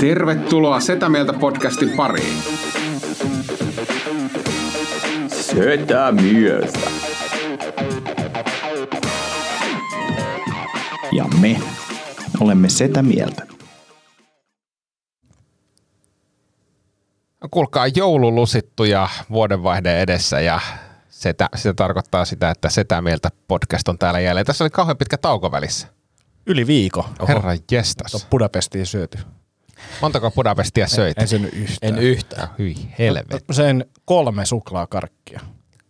Tervetuloa Setä Mieltä podcastin pariin. Setä mieltä. Ja me olemme setä mieltä. Kuulkaa joululusittuja vuodenvaihde edessä ja setä, sitä tarkoittaa sitä, että Setä mieltä podcast on täällä jälleen. Tässä oli kauhean pitkä tauko välissä. Yli viikko. Herra jestas. On Budapestiin syöty. Montako Budapestia söit? En syönyt yhtään. En yhtään. Hyi helvet. Mä söin kolme suklaakarkkia.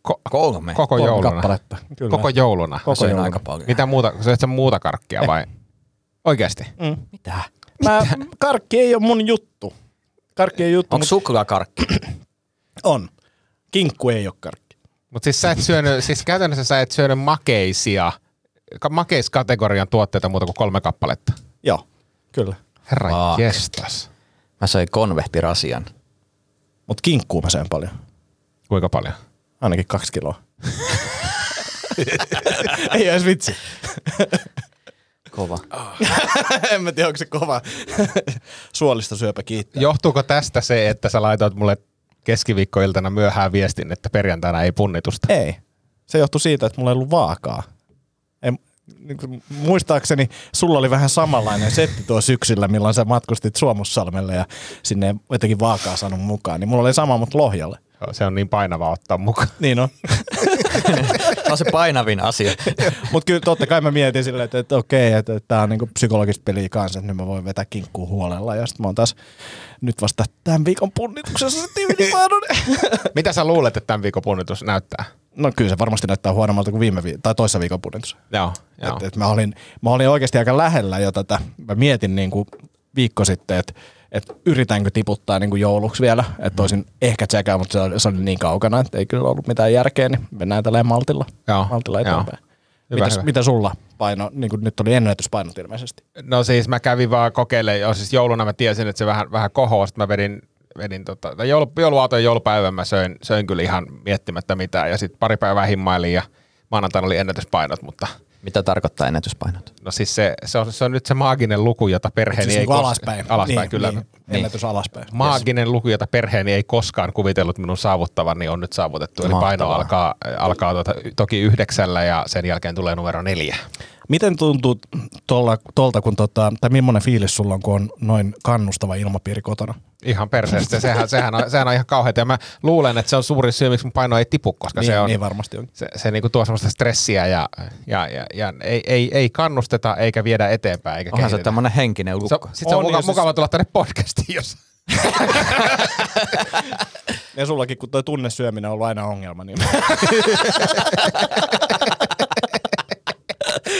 Ko- Kolme. koko Kolme jouluna. kappaletta. Kyllä. Koko jouluna. Koko Söin jouluna. aika paljon. Mitä muuta? Söit sä muuta karkkia vai? Oikeasti? Mitä? Mä, karkki ei ole mun juttu. Karkki ei juttu, Onko mutta suklaakarkki? on. Kinkku ei ole karkki. Mutta siis sä et syönyt, siis käytännössä sä et syönyt makeisia, ka- makeiskategorian tuotteita muuta kuin kolme kappaletta. Joo, kyllä. Herra Fuck. jestas. Mä söin konvehtirasian. Mutta kinkkuu mä söin paljon. Kuinka paljon? Ainakin kaksi kiloa. ei edes vitsi. Kova. en mä tiedä, onko se kova suolista syöpä kiittää. Johtuuko tästä se, että sä laitoit mulle keskiviikkoiltana myöhään viestin, että perjantaina ei punnitusta? Ei. Se johtui siitä, että mulla ei ollut vaakaa. Niin kuin, muistaakseni sulla oli vähän samanlainen setti tuo syksyllä, milloin sä matkustit Suomussalmelle ja sinne jotenkin vaakaa saanut mukaan. Niin mulla oli sama, mutta Lohjalle. Se on niin painavaa ottaa mukaan. Niin on. Tämä on se painavin asia. mutta kyllä totta kai mä mietin silleen, että, että okei, että, että tää on niinku psykologista peliä kanssa, että nyt mä voin vetää kinkkuun huolella. Ja sitten mä oon taas nyt vasta tämän viikon punnituksessa ylipainoinen. Mitä sä luulet, että tämän viikon punnitus näyttää? No kyllä se varmasti näyttää huonommalta kuin viime vi- tai toissa viikon punnitus. Joo, joo. Et, et mä, olin, mä olin oikeasti aika lähellä jo tätä. Mä mietin niin kuin viikko sitten, että et yritänkö tiputtaa niin kuin jouluksi vielä, että olisin ehkä tsekää, mutta se oli, se oli niin kaukana, että ei kyllä ollut mitään järkeä, niin mennään tälleen maltilla, Joo, maltilla joo. eteenpäin. Hyvä, Mitäs, hyvä. mitä sulla paino, niin kuin nyt oli ennätyspainot ilmeisesti? No siis mä kävin vaan kokeilemaan, joo, siis jouluna mä tiesin, että se vähän, vähän kohoo, sitten mä vedin, vedin tota, tai joulu, jouluaaton ja joulupäivän mä söin, söin kyllä ihan miettimättä mitään ja sitten pari päivää himmailin ja maanantaina oli ennätyspainot, mutta Mitä tarkoittaa ennätyspainot? no siis se, se, on, se on nyt se maaginen luku, jota perheeni Siis ei niin alaspäin. Alaspäin, niin, kyllä. Niin, ennätys alaspäin. Maaginen luku, jota perheeni ei koskaan kuvitellut minun saavuttavan, niin on nyt saavutettu. Eli paino Mahtavaa. alkaa, alkaa tuota, toki yhdeksällä ja sen jälkeen tulee numero neljä. Miten tuntuu tuolla, tuolta, kun tota, tai millainen fiilis sulla on, kun on noin kannustava ilmapiiri kotona? Ihan perseestä. Sehän, sehän, on, sehän on ihan kauheata. Ja mä luulen, että se on suuri syy, miksi mun paino ei tipu, koska Niin, se on, niin varmasti on. se, se niinku tuo semmoista stressiä ja, ja, ja, ja ei, ei, ei, kannusteta eikä viedä eteenpäin eikä Onhan se kehitetä. tämmönen henkinen Se, lukko. sit se on, On, muka, ja siis- mukava tulla tänne podcastiin, jos... Ja sullakin, kun tuo tunnesyöminen on ollut aina ongelma, niin...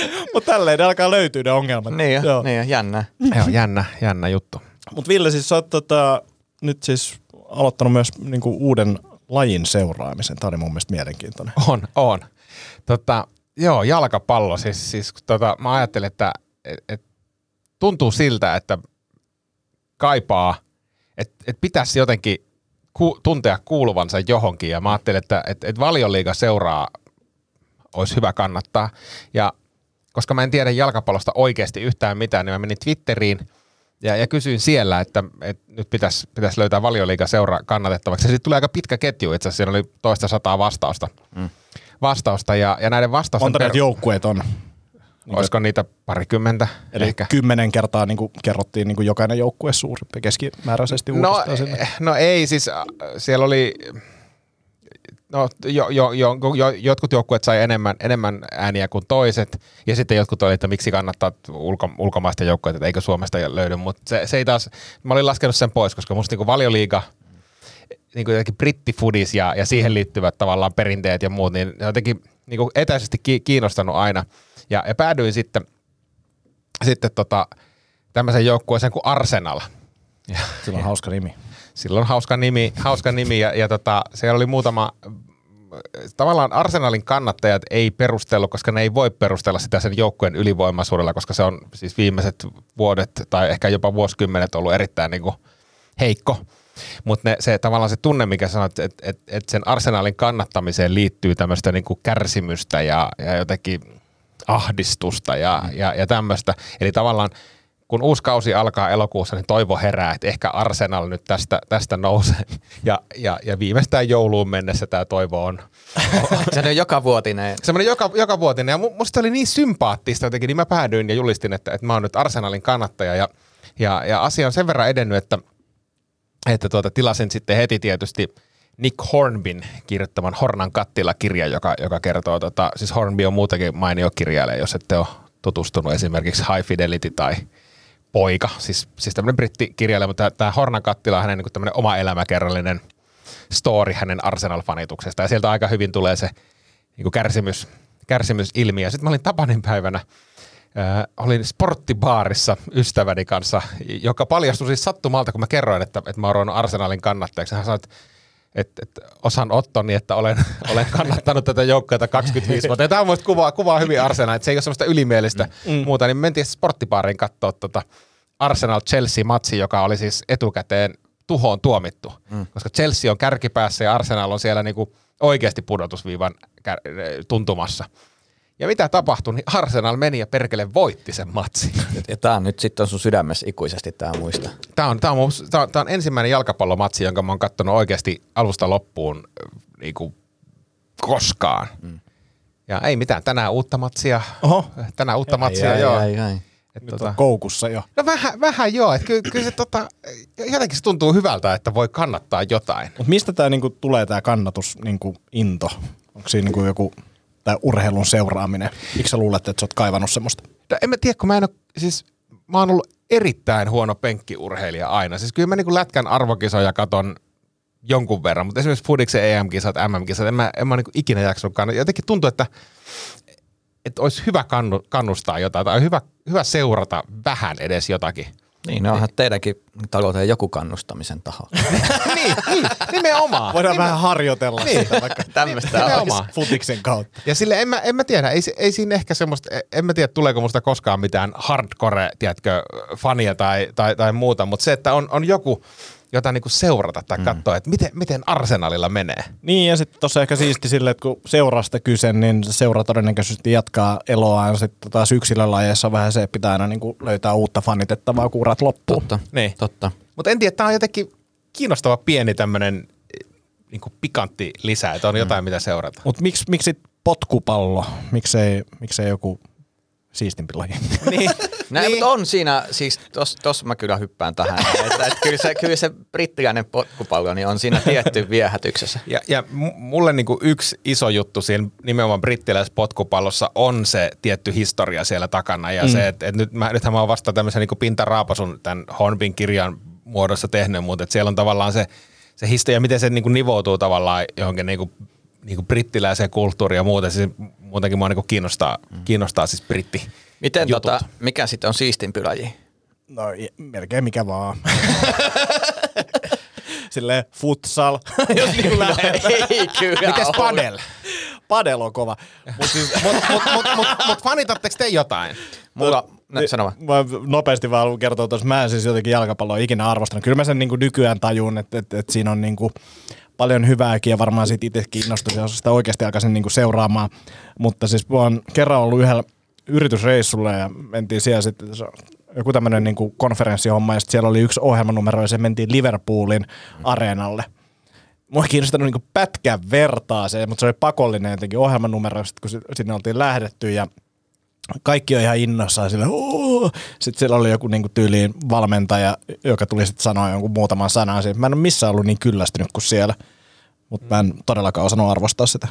Mutta tälleen ne alkaa löytyä ne ongelmat. Niin jo, Joo. niin jo, jännä. Joo, jännä, jännä juttu. Mutta Ville, siis sä oot tota, nyt siis aloittanut myös niinku uuden lajin seuraamisen. Tämä oli mun mielestä mielenkiintoinen. On, on. Tota, joo, jalkapallo. Siis, siis tota, mä ajattelin, että et, et, tuntuu siltä, että kaipaa, että et pitäisi jotenkin ku, tuntea kuuluvansa johonkin. Ja mä ajattelin, että et, et valioliiga seuraa olisi hyvä kannattaa. Ja koska mä en tiedä jalkapallosta oikeasti yhtään mitään, niin mä menin Twitteriin ja, ja kysyin siellä, että, että nyt pitäisi, pitäisi löytää valioliiga seura kannatettavaksi. Ja sitten tuli aika pitkä ketju, itse asiassa siinä oli toista sataa vastausta. Mm. vastausta ja, ja näiden vastausten... Monta näitä joukkueet on? Olisiko niitä parikymmentä Eli ehkä? kymmenen kertaa niin kuin kerrottiin niin kuin jokainen joukkue suurin keskimääräisesti No, uudestaan sinne. eh, no ei, siis äh, siellä oli, no jo, jo, jo, jo, jotkut joukkueet sai enemmän, enemmän ääniä kuin toiset, ja sitten jotkut oli, että miksi kannattaa ulko, ulkomaista joukkueita, että eikö Suomesta löydy, mutta se, se ei taas, mä olin laskenut sen pois, koska musta niinku valioliiga, niin kuin jotenkin brittifudis ja, ja siihen liittyvät tavallaan perinteet ja muut, niin jotenkin niin kuin etäisesti ki- kiinnostanut aina. Ja, ja päädyin sitten, sitten tota, tämmöisen joukkueeseen kuin Arsenal. Ja, Sillä on hauska nimi. Sillä on hauska nimi, hauska nimi ja, ja tota, siellä oli muutama, tavallaan Arsenalin kannattajat ei perustelu, koska ne ei voi perustella sitä sen joukkueen ylivoimaisuudella, koska se on siis viimeiset vuodet tai ehkä jopa vuosikymmenet ollut erittäin niin kuin heikko. Mutta se tavallaan se tunne, mikä sanot, että et, et sen arsenaalin kannattamiseen liittyy tämmöistä niinku kärsimystä ja, ja jotenkin ahdistusta ja, ja, ja tämmöistä. Eli tavallaan kun uusi kausi alkaa elokuussa, niin toivo herää, että ehkä Arsenal nyt tästä, tästä nousee. Ja, ja, ja viimeistään jouluun mennessä tämä toivo on Se on joka vuotinen. semmoinen joka, joka vuotinen. Ja mu- musta oli niin sympaattista jotenkin, niin mä päädyin ja julistin, että, että mä oon nyt Arsenalin kannattaja. Ja, ja, ja asia on sen verran edennyt, että, että tuota, tilasin sitten heti tietysti Nick Hornbin kirjoittaman Hornan kattila-kirja, joka, joka kertoo, tota, siis Hornby on muutenkin mainio kirjailija, jos ette ole tutustunut esimerkiksi High Fidelity tai Poika, siis, siis tämmöinen brittikirjailija, mutta tämä Hornan kattila on hänen niin tämmöinen oma elämäkerrallinen story hänen Arsenal-fanituksesta, ja sieltä aika hyvin tulee se niin kuin kärsimys, kärsimysilmiö. Sitten mä olin Tapanin päivänä, äh, olin sporttibaarissa ystäväni kanssa, joka paljastui siis sattumalta, kun mä kerroin, että, että mä oon Arsenalin kannattajaksi. Hän sanoi, että että, että osan ottoni, että olen, olen kannattanut tätä joukkuetta 25 vuotta. Ja tämä on muista kuvaa, kuvaa hyvin Arsenal, että se ei ole semmoista ylimielistä mm. muuta. Niin me mentiin sporttibaariin katsoa tota Arsenal-Chelsea-matsi, joka oli siis etukäteen tuhoon tuomittu. Mm. Koska Chelsea on kärkipäässä ja Arsenal on siellä niinku oikeasti pudotusviivan kär- tuntumassa. Ja mitä tapahtui, niin Arsenal meni ja perkele voitti sen matsin. Ja tämä on nyt sitten sun sydämessä ikuisesti tämä muista. Tämä on, tämä, on, mun- tämä, on, tämä on ensimmäinen jalkapallomatsi, jonka mä oon katsonut oikeasti alusta loppuun niin kuin koskaan. Mm. Ja ei mitään, tänään uutta matsia. Oho. Tänään uutta matsia, ai, joo. ai, ai. Et Nyt tota, on koukussa jo. no vähän, vähän joo, että kyllä, kyllä se tota, jotenkin se tuntuu hyvältä, että voi kannattaa jotain. Mutta mistä tämä niinku tulee tämä kannatus niinku into? Onko siinä niinku joku tää urheilun seuraaminen? Miksi sä luulet, että sä oot kaivannut semmoista? No, en mä tiedä, kun mä en ole, siis mä oon ollut erittäin huono penkkiurheilija aina. Siis kyllä mä niin lätkän arvokisoja katon jonkun verran, mutta esimerkiksi Fudiksen EM-kisat, MM-kisat, en mä, en mä niin ikinä jaksanutkaan. Jotenkin tuntuu, että, että olisi hyvä kannu, kannustaa jotain tai hyvä, hyvä seurata vähän edes jotakin. Niin, no onhan teidänkin talouteen joku kannustamisen taho. niin, niin, nimenomaan. Voidaan Nimen- vähän harjoitella Niin. sitä vaikka Tämmöistä Nimenomaan. futiksen kautta. Ja sille en mä, en mä tiedä, ei, se- ei siinä ehkä semmoista, en mä tiedä tuleeko musta koskaan mitään hardcore, tiedätkö, fania tai, tai, tai muuta, mutta se, että on, on joku, jota niinku seurata tai katsoa, että miten, miten Arsenalilla menee. Niin ja sitten tuossa ehkä siisti silleen, että kun seurasta kyse, niin se seura todennäköisesti jatkaa eloaan. Sitten taas yksilölajeissa on vähän se, että pitää aina niinku löytää uutta fanitettavaa kuurat loppuun. Totta, Niin. totta. Mutta en tiedä, tämä on jotenkin kiinnostava pieni tämmöinen niinku pikantti lisä, että on jotain mitä seurata. Mutta miksi, miksi potkupallo? Miksei, miksei joku siistimpi laji? niin. Näin, niin. mutta on siinä, siis tos, tos mä kyllä hyppään tähän, että, että kyllä, se, kyllä se brittiläinen potkupallo niin on siinä tietty viehätyksessä. Ja, ja mu- mulle niinku yksi iso juttu siinä nimenomaan brittiläisessä potkupallossa on se tietty historia siellä takana. Ja mm. se, että et nyt mä, nythän mä oon vasta tämmöisen niinku pintaraapasun tämän Hornbin kirjan muodossa tehnyt, mutta et siellä on tavallaan se, se historia, miten se niinku nivoutuu tavallaan johonkin niinku, niinku brittiläiseen kulttuuriin ja muuta. Siis muutenkin mua niinku kiinnostaa, mm. kiinnostaa siis britti Miten jutut. tota, mikä sitten on siistimpi laji? No melkein mikä vaan. Silleen futsal, jos niinku lähdetään. Ei kyllä Mites ole. padel? Padel on kova. Mut siis, Mut, mut, mut, mut, mut fanitatteko te jotain? Mulla, no, sano vaan. Mä nopeasti vaan haluan kertoa tuossa, mä en siis jotenkin jalkapalloa ikinä arvostanut. Kyllä mä sen niin nykyään tajun, että, että, että siinä on niin kuin paljon hyvääkin ja varmaan siitä itsekin innostuisi, jos sitä oikeasti alkaisin niin seuraamaan. Mutta siis mä oon kerran ollut yhdellä yritysreissulla ja mentiin siellä sitten joku tämmöinen niin konferenssihomma ja siellä oli yksi ohjelmanumero ja se mentiin Liverpoolin areenalle. Mua ei kiinnostanut niin pätkän vertaa se, mutta se oli pakollinen jotenkin ohjelmanumero, kun si- sinne oltiin lähdetty ja kaikki on ihan innossaan sillä, sitten siellä oli joku niinku tyyliin valmentaja, joka tuli sitten sanoa jonkun muutaman sanan. Mä en ole missään ollut niin kyllästynyt kuin siellä, mutta mä en todellakaan osannut arvostaa sitä.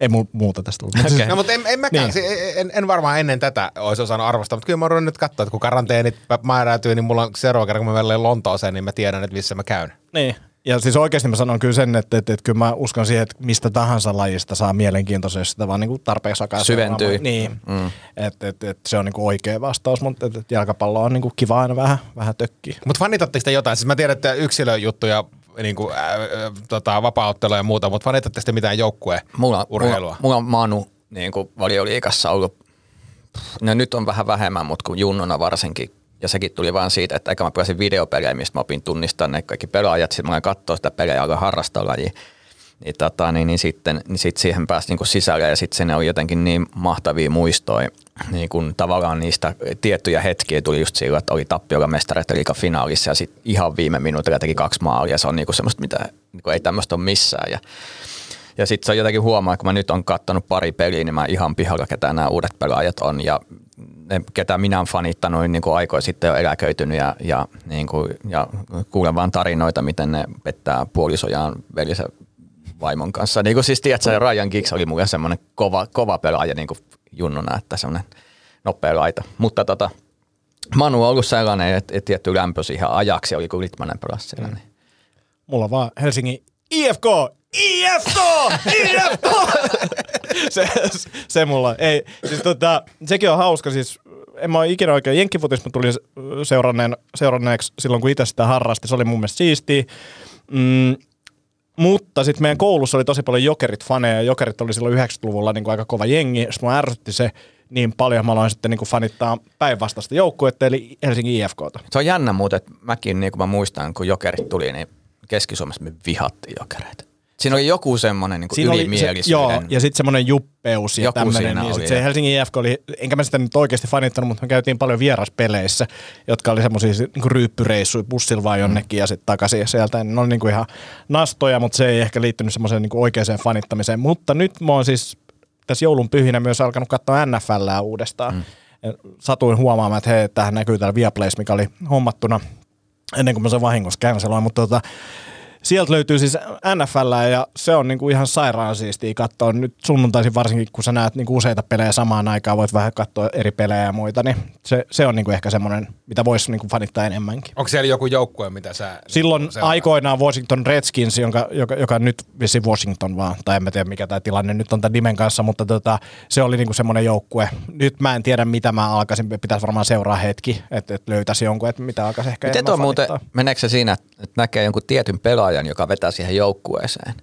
Ei mu- muuta tästä tullut. Siis- No, mutta en, en mäkään, Niin. niin. en, en, varmaan ennen tätä olisi osannut arvostaa, mutta kyllä mä oon nyt katsoa, että kun karanteenit määräytyy, niin mulla on seuraava kerran, kun mä menen Lontooseen, niin mä tiedän, että missä mä käyn. Niin. Ja siis oikeasti mä sanon kyllä sen, että, että, että kyllä mä uskon siihen, että mistä tahansa lajista saa mielenkiintoista, jos sitä vaan niin kuin tarpeeksi alkaa Syventyy. seuraamaan. Niin, mm. että et, et, se on niin kuin oikea vastaus, mutta et, et jalkapallo on niin kuin kiva aina vähän, vähän tökkiä. Mutta fanitatteko te jotain? Siis mä tiedän, että yksilöjuttuja, niin kuin, ää, ää, tota, vapaa-ottelua ja muuta, mutta fanitatteko te mitään joukkueen Mulla, urheilua? mulla, mulla on Manu niin kuin valioliikassa ollut, no nyt on vähän vähemmän, mutta kun junnuna varsinkin, ja sekin tuli vaan siitä, että eikä mä pääsin videopelejä, mistä mä opin tunnistamaan ne kaikki pelaajat, sitten mä aloin katsoa sitä pelejä ja harrastaa. Niin, tota, niin, niin, sitten, niin sit siihen pääsi niin sisälle ja sitten se oli jotenkin niin mahtavia muistoja. Niin kun tavallaan niistä tiettyjä hetkiä tuli just silloin, että oli tappiolla mestareita liikan finaalissa ja sitten ihan viime minuutilla teki kaksi maalia. Se on niin semmoista, mitä niin ei tämmöistä ole missään. Ja, ja sitten se on jotenkin huomaa, kun mä nyt on katsonut pari peliä, niin mä ihan pihalla, ketä nämä uudet pelaajat on. Ja ne, ketä minä olen fanittanut, niin kuin aikoja sitten on eläköitynyt ja, ja, niin kuin, ja kuulen vaan tarinoita, miten ne pettää puolisojaan velisen vaimon kanssa. Niin kuin siis tiedätkö, Ryan Giggs oli mulle semmoinen kova, kova pelaaja niin kuin junnuna, että semmoinen nopea laita. Mutta tota, Manu on ollut sellainen, että, että tietty lämpö siihen ajaksi oli, kun Litmanen pelasi siellä. Niin. Mulla on vaan Helsingin IFK, IFK, IFK! se, se mulla. Ei, siis tota, sekin on hauska, siis en mä ole ikinä oikein jenkkifutis, mä tulin seuranneen, seuranneeksi silloin, kun itse sitä harrasti. Se oli mun mielestä siistiä. Mm, mutta sitten meidän koulussa oli tosi paljon jokerit-faneja. Jokerit oli silloin 90-luvulla niin kuin aika kova jengi. Sitten mua ärsytti se niin paljon, mä aloin sitten niin kuin fanittaa päinvastaista joukkuetta, eli Helsingin IFKta. Se on jännä muuten, että mäkin niin kuin mä muistan, kun jokerit tuli, niin Keski-Suomessa me vihattiin jokereita. Siinä oli joku semmoinen niin Siinä oli se, ylimielisyyden. joo, ja sitten semmoinen juppeus ja Joku tämmöinen. Niin sit se. Helsingin IFK oli, enkä mä sitä nyt oikeasti fanittanut, mutta me käytiin paljon vieraspeleissä, jotka oli semmoisia niin ryyppyreissuja bussilla vaan jonnekin ja sitten takaisin ja sieltä. Ne oli niin kuin ihan nastoja, mutta se ei ehkä liittynyt semmoiseen niin oikeaan fanittamiseen. Mutta nyt mä oon siis tässä joulun pyhinä myös alkanut katsoa NFLää uudestaan. Mm. Satuin huomaamaan, että hei, tähän näkyy täällä Viaplays, mikä oli hommattuna ennen kuin mä sen vahingossa canceloin, mutta tota, sieltä löytyy siis NFL ja se on niinku ihan sairaan siistiä katsoa. Nyt sunnuntaisin varsinkin, kun sä näet niinku useita pelejä samaan aikaan, voit vähän katsoa eri pelejä ja muita, niin se, se on niinku ehkä semmoinen, mitä voisi niinku fanittaa enemmänkin. Onko siellä joku joukkue, mitä sä... Silloin seuraat? aikoinaan Washington Redskins, jonka, joka, joka nyt vissi Washington vaan, tai en mä tiedä mikä tämä tilanne nyt on tämän nimen kanssa, mutta tota, se oli niinku semmoinen joukkue. Nyt mä en tiedä mitä mä alkaisin, pitäisi varmaan seuraa hetki, että et löytäisi jonkun, että mitä alkaisi ehkä Miten enemmän tuo muuten, fanittaa. meneekö se siinä, että näkee jonkun tietyn pelaajan, joka vetää siihen joukkueeseen?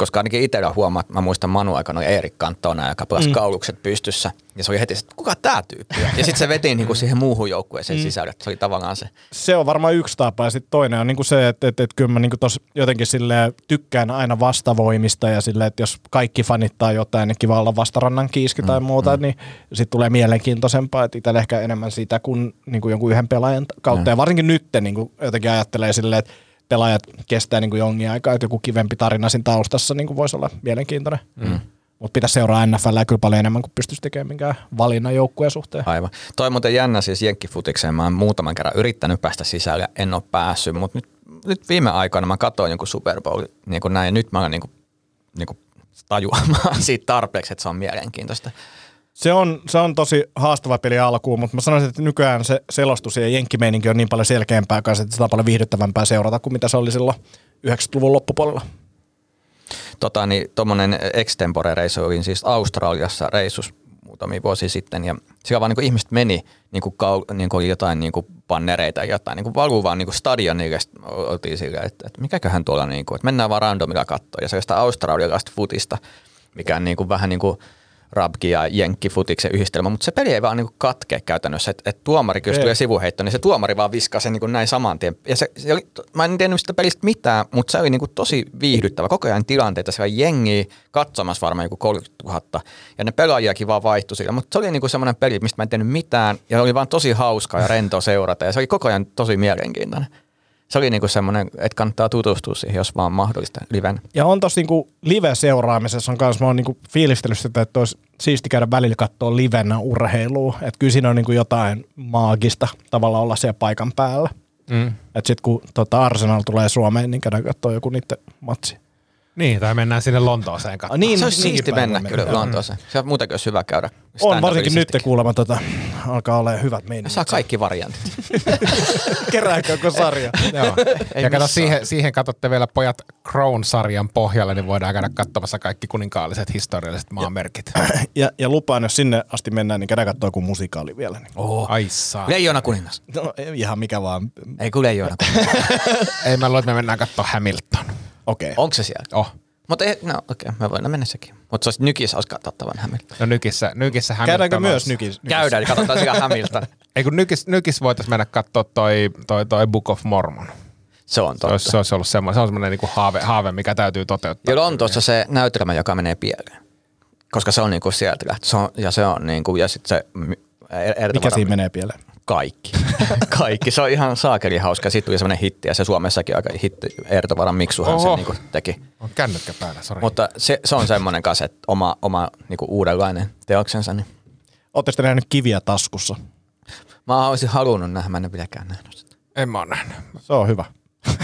Koska ainakin itsellä huomaa, että mä muistan Manu aikana Erik Cantona, joka pelasi mm. kaulukset pystyssä. Ja se oli heti, että kuka tämä tyyppi on? Ja sitten se veti niinku siihen muuhun joukkueeseen mm. sisälle. Se oli tavallaan se. se on varmaan yksi tapa. Ja sitten toinen on niinku se, että, että, että kyllä mä niinku tos jotenkin silleen tykkään aina vastavoimista ja silleen, että jos kaikki fanittaa jotain, niin kiva olla vastarannan kiiski tai muuta, niin sitten tulee mielenkiintoisempaa, että itsellä ehkä enemmän sitä kuin niinku jonkun yhden pelaajan kautta. Ja varsinkin nyt niinku jotenkin ajattelee silleen, että pelaajat kestää niinku jonkin aikaa, että joku kivempi tarina siinä taustassa niinku voisi olla mielenkiintoinen. Mm. Mutta pitäisi seuraa NFL kyllä paljon enemmän kuin pystyisi tekemään minkään valinnan joukkueen suhteen. Aivan. Toi on muuten jännä siis jenkkifutikseen. Mä oon muutaman kerran yrittänyt päästä sisälle, en ole päässyt, mutta nyt, nyt viime aikoina mä katsoin jonkun Super Bowl niin kuin näin, ja nyt mä olen niin kuin, niin kuin tajuamaan siitä tarpeeksi, että se on mielenkiintoista. Se on, se on tosi haastava peli alkuun, mutta mä sanoisin, että nykyään se selostus ja jenkkimeininki on niin paljon selkeämpää kanssa, että sitä on paljon viihdyttävämpää seurata kuin mitä se oli silloin 90-luvun loppupuolella. Tota, niin tuommoinen extempore-reissu olin siis Australiassa reissus muutamia vuosia sitten ja siellä vaan niin ihmiset meni, niin kuin, kau, niin kuin oli jotain niin kuin pannereita jotain, niin kuin valuu vaan niin kuin stadionille, oltiin silleen, että, että mikäköhän tuolla, niin kuin, että mennään vaan randomilla katsoa ja se on sitä australialaista futista, mikä on niin kuin, vähän niin kuin rabki ja jenkki futiksen yhdistelmä, mutta se peli ei vaan niin kuin katkea käytännössä, että, että tuomari, Ei. tulee sivuheitto, niin se tuomari vaan viskaa sen niin kuin näin saman tien. Ja se, se oli, mä en tiennyt sitä pelistä mitään, mutta se oli niin kuin tosi viihdyttävä. Koko ajan tilanteita, siellä oli jengiä katsomassa varmaan joku 30 000 ja ne pelaajiakin vaan vaihtui sillä. Mutta se oli niin kuin semmoinen peli, mistä mä en tiennyt mitään ja oli vaan tosi hauskaa ja rento seurata ja se oli koko ajan tosi mielenkiintoinen. Se oli niin kuin semmoinen, että kannattaa tutustua siihen, jos vaan mahdollista liven. Ja on tossa niinku live-seuraamisessa on kanssa, mä oon niinku fiilistellyt sitä, että olisi siisti käydä välillä katsoa livenä urheilua. Että kyllä siinä on niinku jotain maagista tavalla olla siellä paikan päällä. Mm. Että sitten kun tota Arsenal tulee Suomeen, niin käydään katsoa joku niiden matsi. Niin, tai mennään sinne Lontooseen katsomaan. niin, Se olisi niinkin siisti päin mennä kyllä. Lontooseen. Se on muutenkin olisi hyvä käydä. On varsinkin nyt kuulemma tota, alkaa olla hyvät meiningit. Saa kaikki variantit. Kerääkö koko sarja? Joo. Ei ja kato, siihen, siihen katsotte vielä pojat Crown-sarjan pohjalle, niin voidaan käydä katsomassa kaikki kuninkaalliset historialliset maamerkit. Ja, ja lupaan, jos sinne asti mennään, niin käydään katsoa joku musikaali vielä. Niin. Oho. Ai saa. Leijona kuningas. No, ei ihan mikä vaan. Ei kun leijona kuningas. Ei mä luulen, että me mennään katsoa Hamilton. Okei. Okay. Onko se siellä? Oh. Mutta ei, no okei, okay, me voidaan mennä sekin. Mutta se olisi nykissä olisi katsottavan Hamilton. No nykissä, nykissä Hamilton Käydäänkö myös olisi- nykis? nykis? Käydään, niin katsotaan sitä Hamilton. Ei kun nykis, nykis voitaisiin mennä katsoa toi, toi, toi Book of Mormon. Se on Se totta. olisi, se olisi ollut semmoinen, se on semmoinen niin haave, haave, mikä täytyy toteuttaa. Ja Lontoossa se näytelmä, joka menee pieleen. Koska se on niinku sieltä lähtö. Se on, ja se on niinku, ja sitten se er- Mikä siinä menee pieleen? Kaikki. Kaikki. Se on ihan saakeli hauska. Sitten tuli semmoinen hitti ja se Suomessakin aika hitti. Ertovaran Miksuhan Oho. se niinku teki. On kännykkä päällä, sori. Mutta se, se on semmoinen kanssa, että oma, oma niinku uudenlainen teoksensa. Niin. Oletteko te nähnyt kiviä taskussa? Mä olisin halunnut nähdä, mä en vieläkään nähnyt sitä. En mä ole nähnyt. Se on hyvä.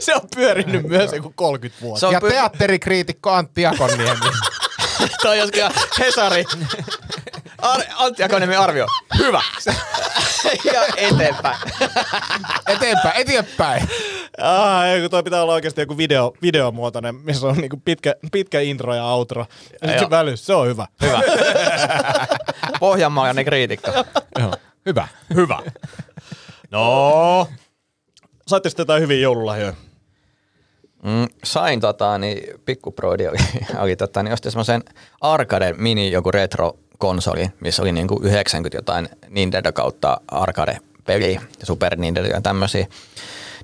se on pyörinyt myös joku 30 vuotta. Se on Ja py- teatterikriitikko Antti Akonniemi. Toi kyllä Hesari. Ar- Antti Akoniemi arvio. Hyvä. ja eteenpäin. eteenpäin, eteenpäin. Ah, ei, kun toi pitää olla oikeasti joku video, videomuotoinen, missä on niinku pitkä, pitkä intro ja outro. Ja sit se välys, se on hyvä. Hyvä. Pohjanmaalainen kriitikko. Joo. Hyvä. Hyvä. No. Saitte sitten jotain hyviä joululahjoja? Mm, sain tota, niin pikkuproidi oli, oli tota, niin ostin semmoisen arcade mini joku retro konsoli, missä oli niinku 90 jotain Nintendo kautta arcade peli ja Super Nintendo ja tämmöisiä.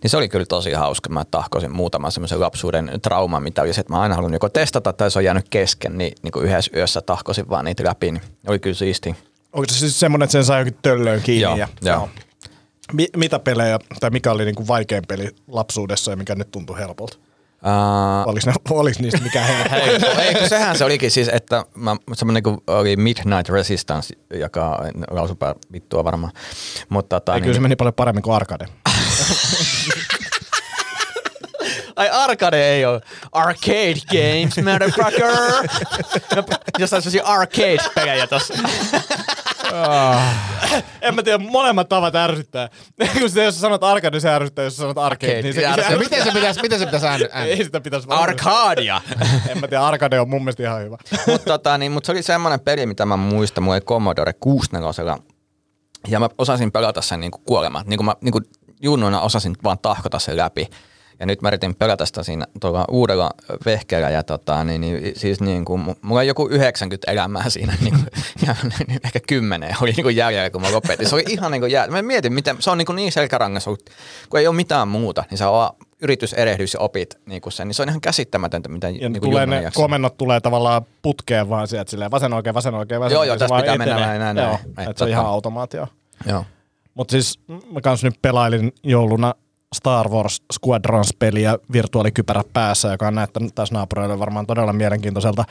Niin se oli kyllä tosi hauska. Mä tahkosin muutaman semmoisen lapsuuden trauman, mitä oli se, että mä aina halunnut joko testata tai se on jäänyt kesken, niin, niin kuin yhdessä yössä tahkosin vaan niitä läpi. Niin oli kyllä siisti. Onko se siis semmoinen, että sen sai jokin töllöön kiinni? Joo, ja, joo. Mi- mitä pelejä, tai mikä oli niinku vaikein peli lapsuudessa ja mikä nyt tuntuu helpolta? Uh, Oliko, ne, oliko niistä mikä helppo? Hei, ei, kun sehän se olikin siis, että mä, semmoinen kuin oli Midnight Resistance, joka lausupää vittua varmaan. Mutta tota, Ei, kyllä se meni paljon paremmin kuin arcade. Ai arcade ei ole. Arcade games, motherfucker. no, jostain sellaisia arcade-pelejä tossa. En mä tiedä, molemmat tavat ärsyttää. kun se, jos sanot arcade, niin se ärsyttää, jos sanot arcade. Arcade, niin se, niin se ärsyttää. Ja miten se pitäisi, miten se pitäisi äänen? Ei sitä pitäisi Arcadia. En mä tiedä, arcade on mun mielestä ihan hyvä. Mutta tota, niin, mut se oli semmoinen peli, mitä mä muistan. Mulla oli Commodore 64. Ja mä osasin pelata sen niinku kuolemaan. Niin kuin mä niinku junnuna osasin vaan tahkota sen läpi. Ja nyt mä yritin pelata sitä siinä tuolla uudella vehkeellä ja tota, niin, niin, siis niin kuin, mulla on joku 90 elämää siinä niin kuin, ja niin ehkä 10 oli niin kuin jäljellä, kun mä lopetin. Se oli ihan niin kuin jää. Mä mietin, miten, se on niin, kuin niin selkärangas, kun ei ole mitään muuta, niin sä vaan yritys, erehdys ja opit niin kuin sen, niin se on ihan käsittämätöntä, mitä Ja niin tulee ne jaksaa. komennot tulee tavallaan putkeen vaan sieltä silleen vasen oikein, vasen oikein, vasen Joo, oikein. joo, se tässä pitää mennä etenee. näin, näin, Joo, näin. että Et se on ihan automaatio. Joo. Mutta siis mä kans nyt pelailin jouluna Star Wars Squadrons-peliä virtuaalikypärä päässä, joka on näyttänyt taas naapureille varmaan todella mielenkiintoiselta.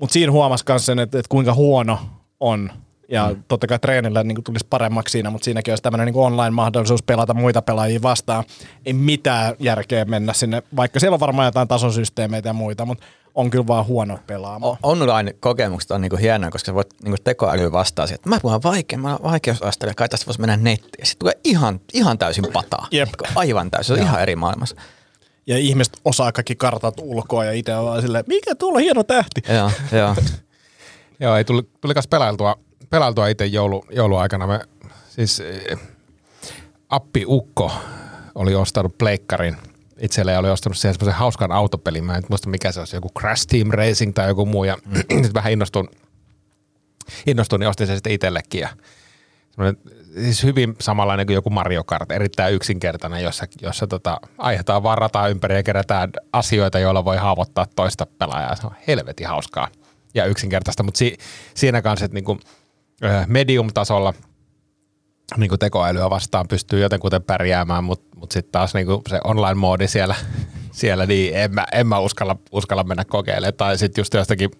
Mutta siinä huomasi myös sen, että, että kuinka huono on. Ja mm. totta kai treenillä niin tulisi paremmaksi siinä, mutta siinäkin olisi tämmöinen niin online-mahdollisuus pelata muita pelaajia vastaan. Ei mitään järkeä mennä sinne, vaikka siellä on varmaan jotain tasosysteemeitä ja muita, mutta on kyllä vaan huono pelaamaan. O- Online-kokemukset on niinku hienoja, koska sä voit niinku tekoäly vastaa siihen, että mä puhun vaikea, mä vaikeusasteella, kai tästä voisi mennä nettiin. Ja sitten tulee ihan, ihan täysin pataa. Jep. Niinku Aivan täysin, se on ihan eri maailmassa. Ja ihmiset osaa kaikki kartat ulkoa ja itse on vaan silleen, mikä tuolla hieno tähti. Joo, joo. Joo, ei tuli, tuli kas pelailtua, pelailtua itse joulu, jouluaikana. Me, siis eh, Appi Ukko oli ostanut pleikkarin itselleen ja oli ostanut siihen semmoisen hauskan autopelin. Mä en muista mikä se olisi, joku Crash Team Racing tai joku muu. Ja sitten vähän innostuin, innostuin, niin ostin sen sitten itsellekin. Ja semmoinen, siis hyvin samanlainen kuin joku Mario Kart, erittäin yksinkertainen, jossa, jossa tota, ajetaan vaan rataa ympäri ja kerätään asioita, joilla voi haavoittaa toista pelaajaa. Se on helvetin hauskaa ja yksinkertaista, mutta si, siinä kanssa, että niinku, ö, medium-tasolla niinku tekoälyä vastaan pystyy jotenkuten pärjäämään, mutta mut sitten taas niinku se online-moodi siellä, siellä niin en mä, en mä uskalla, uskalla mennä kokeilemaan. Tai sitten just jostakin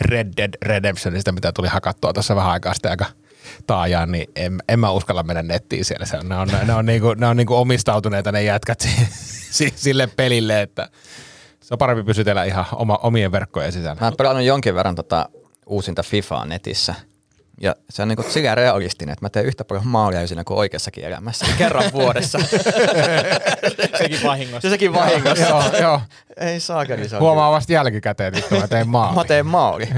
Red Dead Redemptionista, mitä tuli hakattua tuossa vähän aikaa sitten aika taajaan, niin en, en mä uskalla mennä nettiin siellä. Se on, ne on, ne on, niinku, ne on niinku omistautuneita ne jätkät sille pelille, että se on parempi pysytellä ihan oma, omien verkkojen sisällä. Mä oon pelannut jonkin verran tota uusinta FIFAa netissä. Ja se on niinku sillä realistinen, että mä teen yhtä paljon maalia siinä kuin oikeassakin elämässä. Kerran vuodessa. Sekin vahingossa. ja sekin vahingossa. joo, joo. Ei saakeli, se on Huomaa vasta jälkikäteen, että mä tein maali. Mä teen maali.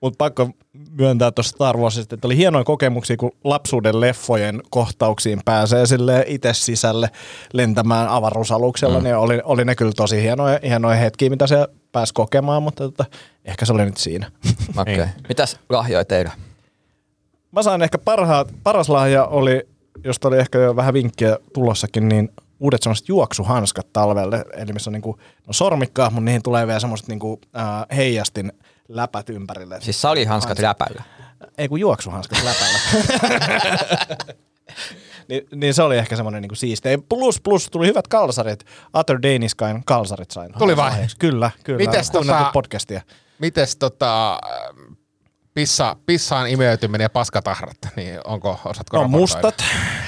Mutta pakko myöntää tuosta Star Warsista, että oli hienoja kokemuksia, kun lapsuuden leffojen kohtauksiin pääsee sille itse sisälle lentämään avaruusaluksella, mm. niin oli, oli ne kyllä tosi hienoja, hienoja hetkiä, mitä se pääsi kokemaan, mutta tota, ehkä se oli nyt siinä. Okei. Okay. Mitäs lahjoja teillä? Mä sain ehkä parhaat, paras lahja oli, josta oli ehkä jo vähän vinkkiä tulossakin, niin uudet semmoiset juoksuhanskat talvelle, eli missä on niinku, no sormikkaa, mutta niihin tulee vielä semmoiset niinku, äh, heijastin läpät ympärille. Siis salihanskat läpällä. Ei kun juoksuhanskat läpällä. niin, niin, se oli ehkä semmoinen niinku siisti. Plus, plus tuli hyvät kalsarit. Utter Danishkain kalsarit sain. Tuli vai? Kyllä, kyllä. Mites tota- podcastia. Mites tota, pissa, pissaan imeytyminen ja paskatahrat, niin onko, osaatko No mustat,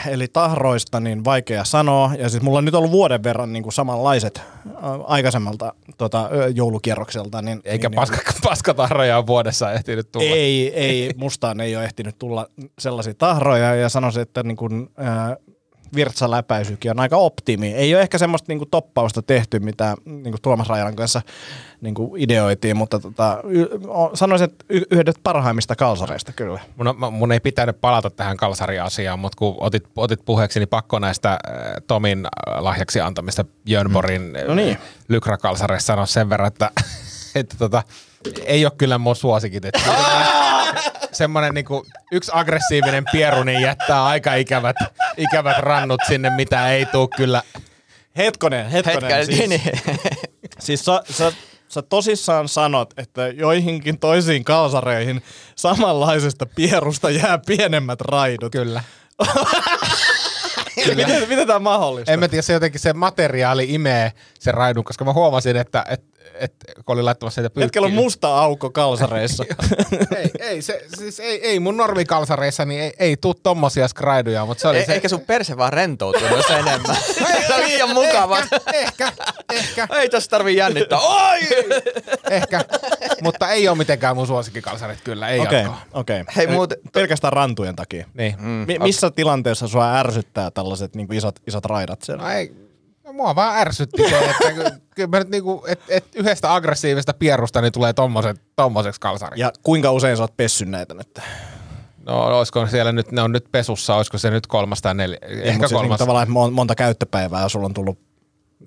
eli tahroista, niin vaikea sanoa. Ja siis mulla on nyt ollut vuoden verran niin kuin samanlaiset aikaisemmalta tota, joulukierrokselta. Niin, Eikä niin, paska, paskatahroja on vuodessa ehtinyt tulla. Ei, ei, mustaan ei ole ehtinyt tulla sellaisia tahroja ja sanoisin, että niin kuin, äh, virtsaläpäisykin on aika optimi. Ei ole ehkä semmoista niin kuin toppausta tehty, mitä niin kuin Tuomas Rajalan kanssa niin kuin ideoitiin, mutta tota, sanoisin, että y- yhdet parhaimmista kalsareista kyllä. Mun, mun ei pitänyt palata tähän kalsariasiaan, mutta kun otit, otit puheeksi, niin pakko näistä äh, Tomin äh, lahjaksi antamista Jönborin mm. No niin. lykrakalsareista sanoa sen verran, että, että tota, ei ole kyllä mun suosikit. Että semmoinen niinku, yksi aggressiivinen pieru niin jättää aika ikävät, ikävät rannut sinne, mitä ei tuu kyllä. Hetkonen, hetkonen. Hetken, siis, niin. siis sä, sä, sä tosissaan sanot, että joihinkin toisiin kalsareihin samanlaisesta pierusta jää pienemmät raidut. Kyllä. Miten, miten tämä on mahdollista? En mä tiedä, se jotenkin se materiaali imee sen raidun, koska mä huomasin, että et, et, kun olin laittamassa sitä pyykkiä. Hetkellä on musta aukko kalsareissa. ei, ei, se, siis ei, ei mun normikalsareissa niin ei, ei tuu tommosia skraiduja, mutta se oli E- se... Eikä sun perse vaan rentoutunut enemmän. se on liian mukava. Ehkä, ehkä, Ei tässä tarvii jännittää. Oi! ehkä, mutta ei ole mitenkään mun suosikkikalsarit kyllä, ei Okei, jatkoa. okei. Hei, Eli muuten- Pelkästään rantujen takia. Niin. Mm, Mi- missä tilanteessa sua ärsyttää tällaiset niin isot, isot raidat siellä? No ei, no mua vaan ärsytti se, että ky- kyllä mä nyt niinku, et, et yhdestä aggressiivista pierusta niin tulee tommoset, tommoseksi kalsari. Ja kuinka usein sä oot pessy näitä nyt? No olisiko siellä nyt, ne on nyt pesussa, olisiko se nyt kolmas tai neljä, Ei, ehkä siis kolmas. Niin, tavallaan että mon- monta käyttöpäivää sulla on tullut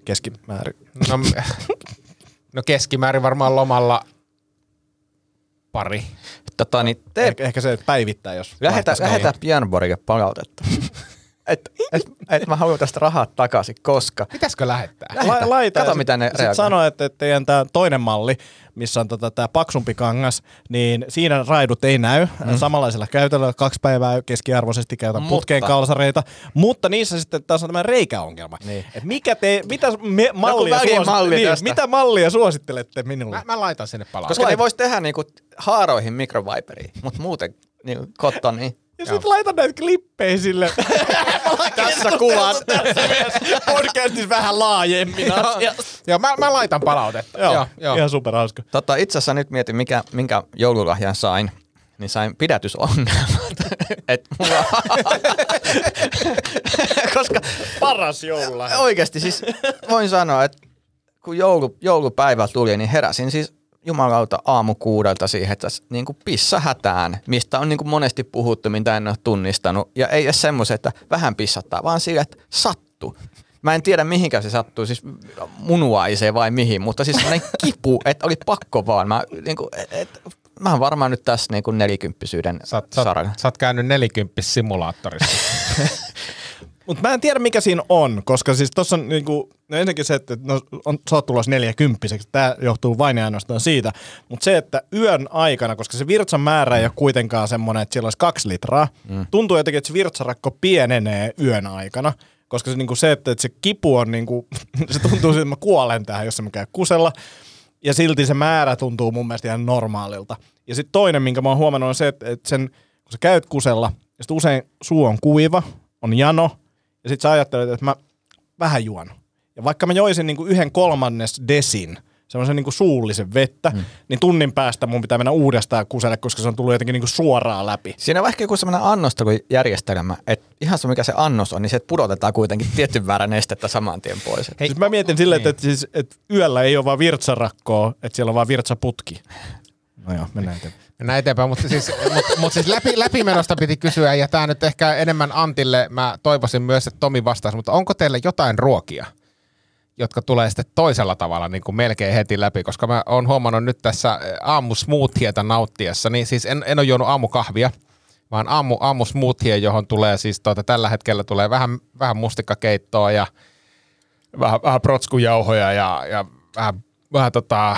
keskimäärin. No, no keskimäärin varmaan lomalla pari. Tota, niin tee, Ehkä, ehkä se päivittää, jos lähetä, lähetä Björnborgille palautetta. et, et, et mä haluan tästä rahat takaisin, koska. Pitäisikö lähettää? La- laita. Kato, mitä ne sit reagoi. sano, että, että teidän tämä toinen malli, missä on tota, tämä paksumpi kangas, niin siinä raidut ei näy mm. samanlaisella käytöllä. Kaksi päivää keskiarvoisesti käytän Mutta- putkeen kalsareita, mutta niissä sitten taas on tämä reikäongelma. Niin. Et mikä te, mitä me, mallia, väliin malli niin, tästä. mitä mallia suosittelette minulle? Mä, mä laitan sinne palaa. Koska ne vois tehdä niinku haaroihin mikroviperiin, mutta muuten niinku kottoniin. Ja sitten laita näitä klippejä sille. Tässä kuvat. Podcastissa vähän laajemmin. Joo, mä, mä laitan palautetta. Joo, joo, joo. ihan superhauska. Tota, itse asiassa nyt mietin, mikä, minkä joululahjan sain. Niin sain pidätysongelmat. Et mulla... Koska Paras joululahja. oikeasti siis voin sanoa, että kun joulu, joulupäivä tuli, niin heräsin siis jumalauta aamu kuudelta siihen, että niin kuin pissa hätään, mistä on niin kuin monesti puhuttu, mitä en ole tunnistanut. Ja ei edes semmoisen, että vähän pissattaa, vaan sillä, että sattuu. Mä en tiedä mihinkä se sattuu, siis munuaiseen vai mihin, mutta siis sellainen kipu, että oli pakko vaan. Mä, niin kuin, et, mä oon varmaan nyt tässä niin kuin nelikymppisyyden Sä, sä, saralla. oot- sä oot käynyt nelikymppis simulaattorissa. Mutta mä en tiedä mikä siinä on, koska siis tuossa on niinku, no ensinnäkin se, että no, on, sä oot tulossa neljäkymppiseksi, tämä johtuu vain ja ainoastaan siitä. Mutta se, että yön aikana, koska se virtsan määrä ei ole kuitenkaan semmoinen, että siellä olisi kaksi litraa, mm. tuntuu jotenkin, että se virtsarakko pienenee yön aikana. Koska se, niinku se että, että se kipu on, niinku, se tuntuu siltä, että mä kuolen tähän, jos mä käyn kusella. Ja silti se määrä tuntuu mun mielestä ihan normaalilta. Ja sitten toinen, minkä mä oon huomannut, on se, että, että sen, kun sä käyt kusella, ja sit usein suu on kuiva, on jano, ja sit sä ajattelet, että mä vähän juon. Ja vaikka mä joisin niin kuin yhden kolmannes desin, semmoisen niin kuin suullisen vettä, mm. niin tunnin päästä mun pitää mennä uudestaan kuselle, koska se on tullut jotenkin niin kuin suoraan läpi. Siinä on ehkä joku semmoinen annostelujärjestelmä, että ihan se mikä se annos on, niin se pudotetaan kuitenkin tietyn määrän nestettä saman tien pois. Hei, siis mä mietin silleen, niin. että, siis, että yöllä ei ole vaan virtsarakkoa, että siellä on vaan virtsaputki. No joo, mennään eteenpäin. Mennään eteenpäin, mutta siis, mut, mut siis läpi, läpimenosta piti kysyä, ja tämä nyt ehkä enemmän Antille, mä toivoisin myös, että Tomi vastaisi, mutta onko teille jotain ruokia, jotka tulee sitten toisella tavalla niin kuin melkein heti läpi, koska mä oon huomannut nyt tässä aamusmoothieta nauttiessa, niin siis en, en ole juonut aamukahvia, vaan aamu, aamusmoothie, johon tulee siis tuota, tällä hetkellä tulee vähän, vähän mustikkakeittoa ja vähän, vähän protskujauhoja ja, ja vähän, vähän tota,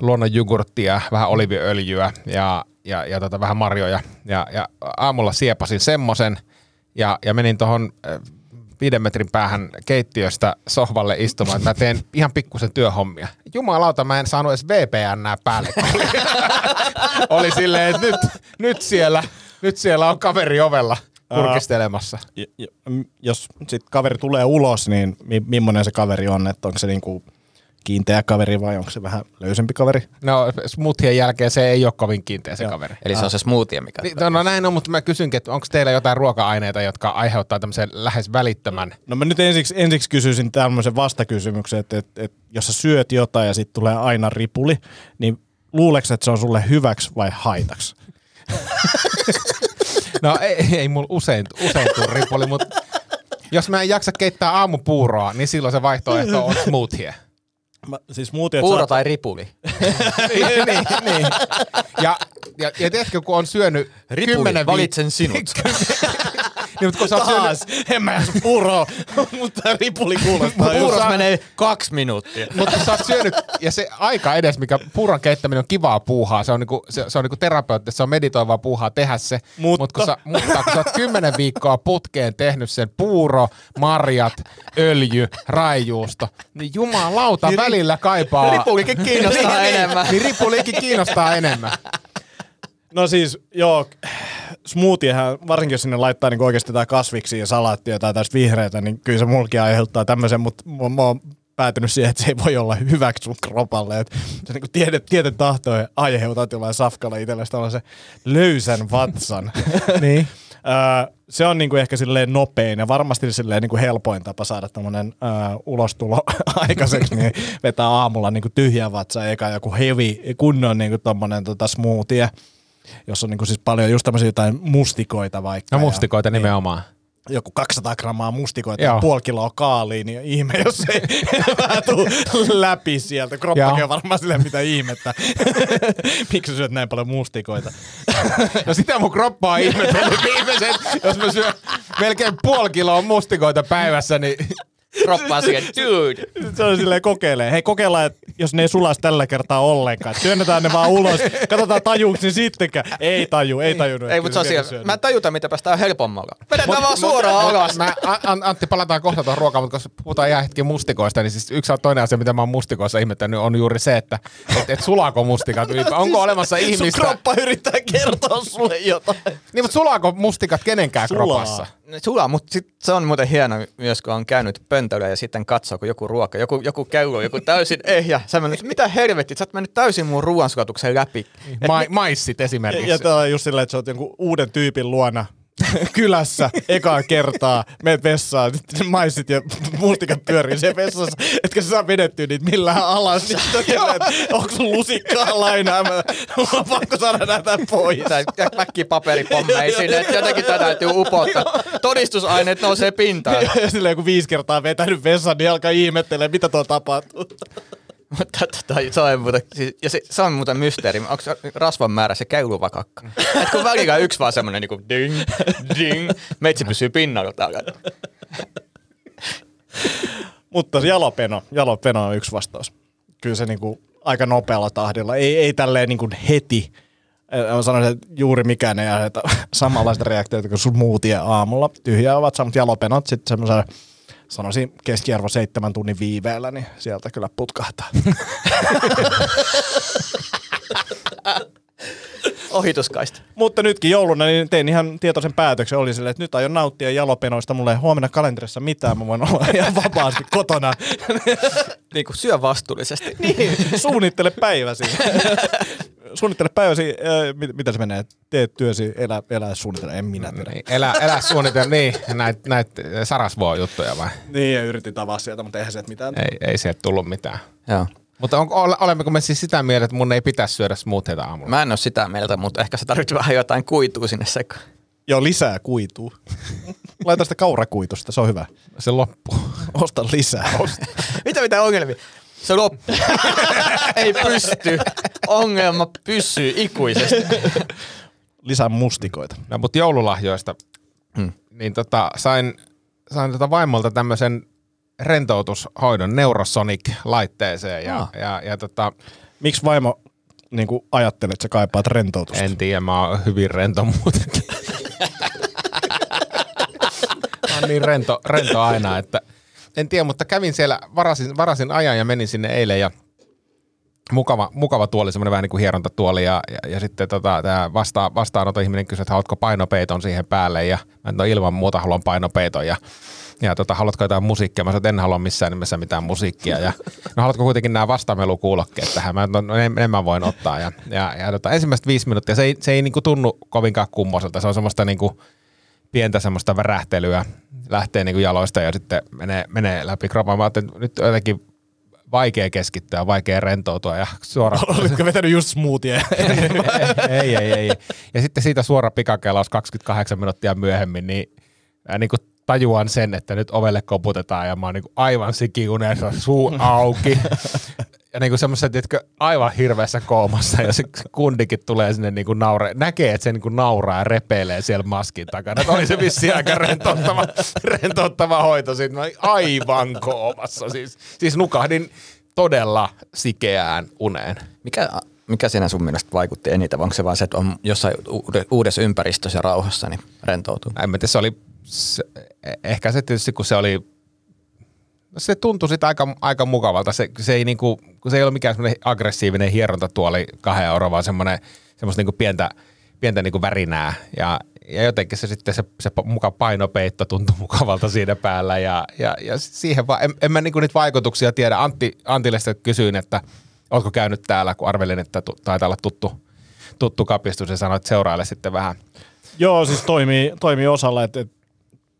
luonnonjogurttia, vähän oliviöljyä ja, ja, ja tota, vähän marjoja. Ja, ja aamulla siepasin semmosen ja, ja menin tuohon viiden metrin päähän keittiöstä sohvalle istumaan, että mä teen ihan pikkusen työhommia. Jumalauta, mä en saanut edes VPN päälle. Oli, oli silleen, että nyt, nyt, siellä, nyt siellä on kaveri ovella kurkistelemassa. Uh, jos sit kaveri tulee ulos, niin mi- millainen se kaveri on? Että onko se niinku kiinteä kaveri vai onko se vähän löysempi kaveri? No smoothien jälkeen se ei ole kovin kiinteä se Joo. kaveri. Eli se on se smoothie, mikä... Niin, no, no näin on, mutta mä kysynkin, että onko teillä jotain ruoka-aineita, jotka aiheuttaa tämmöisen lähes välittömän... No mä nyt ensiksi, ensiksi kysyisin tämmöisen vastakysymyksen, että, että, että jos sä syöt jotain ja sitten tulee aina ripuli, niin luuleeko että se on sulle hyväksi vai haitaksi? no ei, ei mulla usein, usein tule ripuli, mutta jos mä en jaksa keittää aamupuuroa, niin silloin se vaihtoehto on smoothie. Mä, siis muut, Puuro saat... tai ripuli. niin, niin, niin. Ja, ja, ja tiedätkö, kun on syönyt Ripuli, kymmenen... valitsen sinut. niin, mutta kun sä Taas, syönyt... en mä puuroa, mutta ripuli kuulostaa. Puuros menee kaksi minuuttia. mutta sä oot syönyt, ja se aika edes, mikä puuron keittäminen on kivaa puuhaa, se on niinku, se, se on niinku terapeutti, se on meditoivaa puuhaa tehdä se. Mutta, Mut kun sä, mutta kun sä oot kymmenen viikkoa putkeen tehnyt sen puuro, marjat, öljy, raijuusto, niin jumalauta niin, välillä kaipaa. Ripulikin kiinnostaa niin, enemmän. Niin ripulikin kiinnostaa enemmän. No siis, joo, smoothiehän, varsinkin jos sinne laittaa niin oikeasti jotain kasviksi ja salaattia tai tästä vihreitä, niin kyllä se mulki aiheuttaa tämmöisen, mutta mä oon päätynyt siihen, että se ei voi olla hyväksi sun kropalle. Että se niin tiede, tieten tahtoja aiheutat jollain safkalla itsellesi tällaisen löysän vatsan. niin. Se on niinku ehkä silleen nopein ja varmasti silleen niinku helpoin tapa saada tämmöinen ulostulo aikaiseksi, niin vetää aamulla niinku tyhjä vatsa eikä joku hevi kunnon niinku tommonen tota smoothie jos on niin kuin siis paljon just tämmöisiä jotain mustikoita vaikka. No mustikoita ja, niin nimenomaan. Niin, joku 200 grammaa mustikoita ja puoli kiloa kaaliin, niin ihme, jos ei vähän tuu läpi sieltä. Kroppakin on varmaan silleen mitä ihmettä. Miksi syöt näin paljon mustikoita? no sitä mun kroppaa ihmetellyt viimeiset, jos mä syön melkein puoli kiloa mustikoita päivässä, niin kroppaa siihen, dude. Se on silleen kokeilee. Hei kokeillaan, että jos ne ei sulaisi tällä kertaa ollenkaan. Työnnetään ne vaan ulos. Katsotaan tajuuks ne sittenkään. Ei taju, ei tajunnut. Ei, mutta se on siellä. Mä en tajuta, mitä päästään helpommalla. Vedetään vaan suoraan alas. Mä, Antti, palataan kohta tuohon ruokaan, mutta kun puhutaan ihan hetki mustikoista, niin siis yksi toinen asia, mitä mä oon mustikoissa ihmettänyt, on juuri se, että et, et sulaako mustikat Onko olemassa ihmistä? Sun kroppa yrittää kertoa sulle jotain. Niin, mutta sulaako mustikat kenenkään Sulaa. kropassa? Sulaa, mutta sit se on muuten hieno myös, kun on käynyt pöntöllä ja sitten katsoo, kun joku ruoka, joku, joku käy, joku täysin ehjä. Sä menet, mitä helvetti, sä oot mennyt täysin mun ruoansulatuksen läpi. Ma- maissit esimerkiksi. Ja, ja tämä on just silleen, että sä oot jonkun uuden tyypin luona kylässä ekaa kertaa, meet vessaan, maissit ja mustikat pyörii siellä vessassa, etkä sä saa vedettyä niitä millään alas. Sitten onko sun lusikkaa lainaa? Mä, on pakko saada näitä pois. Mäkki paperipommeja sinne, että jotenkin tätä täytyy upottaa. Todistusaineet nousee pintaan. Ja silleen kun viisi kertaa vetänyt vessan, niin alkaa ihmettelee, mitä tuo tapahtuu. Mutta se on muuten, siis, ja se, se, on muuten mysteeri. Onko rasvan määrä se käyluvakakka? Et kun välillä yksi vaan semmoinen niin ding, ding, meitsi pysyy pinnalla täällä. Mutta jalopeno, jalopeno on yksi vastaus. Kyllä se niinku aika nopealla tahdilla, ei, ei tälleen niinku heti. Mä sanoisin, että juuri mikään ei aiheuta samanlaista reaktiota kuin sun muutie aamulla. Tyhjää ovat samat jalopenot sitten semmoisen sanoisin keskiarvo seitsemän tunnin viiveellä, niin sieltä kyllä putkahtaa. Ohituskaista. Mutta nytkin jouluna niin tein ihan tietoisen päätöksen. Oli silleen, että nyt aion nauttia jalopenoista. Mulla ei huomenna kalenterissa mitään. Mä voin olla ihan vapaasti kotona. Niin kuin syö vastuullisesti. niin, suunnittele päiväsi. suunnittele päiväsi, äh, mit- mitä se menee? Teet työsi, elä, elä suunnittele. En minä tiedä. Niin, elä, elä suunnitella, niin, näitä näit sarasvuo-juttuja vai? Niin, ja yritin tavaa sieltä, mutta eihän se mitään. Ei, ei sieltä tullut mitään. Joo. Mutta on, ole- olemmeko me siis sitä mieltä, että mun ei pitäisi syödä smoothieita aamulla? Mä en ole sitä mieltä, mutta ehkä sä tarvitset vähän jotain kuitua sinne sekaan. Joo, lisää kuituu. Laita sitä kaurakuitusta, se on hyvä. Se loppuu. Osta lisää. Mitä mitä ongelmia? Se loppuu. Ei pysty. Ongelma pysyy ikuisesti. lisää mustikoita. No, mutta joululahjoista, Hmm. niin tota, sain, sain tota vaimolta tämmöisen rentoutushoidon Neurosonic-laitteeseen. Ja, Ah. ja, ja tota, Miksi vaimo niin kuin ajattelet, että sä kaipaat rentoutusta? en tiedä, mä oon hyvin rento muutenkin. mä oon niin rento, rento aina, että en tiedä, mutta kävin siellä, varasin, varasin ajan ja menin sinne eilen ja mukava, mukava tuoli, semmoinen vähän niin kuin hierontatuoli ja, ja, ja sitten tota, tämä vasta, vastaanoton ihminen kysyi, että haluatko painopeiton siihen päälle ja mä no ilman muuta haluan painopeiton ja ja tota, haluatko jotain musiikkia? Mä sanoin, että en halua missään nimessä mitään musiikkia. Ja, no haluatko kuitenkin nämä vastamelukuulokkeet tähän? Mä no, en, en mä voin ottaa. Ja, ja, ja tota, ensimmäiset viisi minuuttia, se ei, se ei niinku tunnu kovinkaan kummoselta. Se on semmoista niinku pientä semmoista värähtelyä. Lähtee niinku jaloista ja sitten menee, menee läpi kropan. Mä ajattelin, että nyt jotenkin vaikea keskittyä, vaikea rentoutua ja suoraan. Olitko vetänyt just smoothie? ei, ei, ei. Ja sitten siitä suora pikakelaus 28 minuuttia myöhemmin, niin, ää, niin kuin tajuan sen, että nyt ovelle koputetaan ja mä oon niin kuin aivan sikiunessa, suu auki. Ja niin kuin semmoisessa, tiedätkö, aivan hirveässä koomassa ja se kundikin tulee sinne niin kuin naure, näkee, että se niin kuin nauraa ja repeilee siellä maskin takana. Että oli se vissi aika rentouttava, rentouttava hoito. Sitten mä aivan koomassa. Siis, siis nukahdin todella sikeään uneen. Mikä, mikä siinä sun mielestä vaikutti eniten? Onko se vaan se, että on jossain uude- uudessa ympäristössä ja rauhassa, niin rentoutuu? en tiedä, se oli, se, ehkä se tietysti kun se oli, se tuntui sitä aika, aika mukavalta. Se, se, ei niinku, se ei ole mikään semmoinen aggressiivinen hierontatuoli kahden euroa, vaan semmoinen, semmoista niinku pientä, pientä niinku värinää. Ja, ja jotenkin se sitten se, se muka painopeitto tuntui mukavalta siinä päällä ja, ja, ja siihen vaan, en, en mä niinku niitä vaikutuksia tiedä. Antti, Antille sitten kysyin, että ootko käynyt täällä, kun arvelin, että tu, taitaa olla tuttu, tuttu kapistus ja sanoin, että seuraile sitten vähän. Joo, siis toimii, toimii osalla, että, että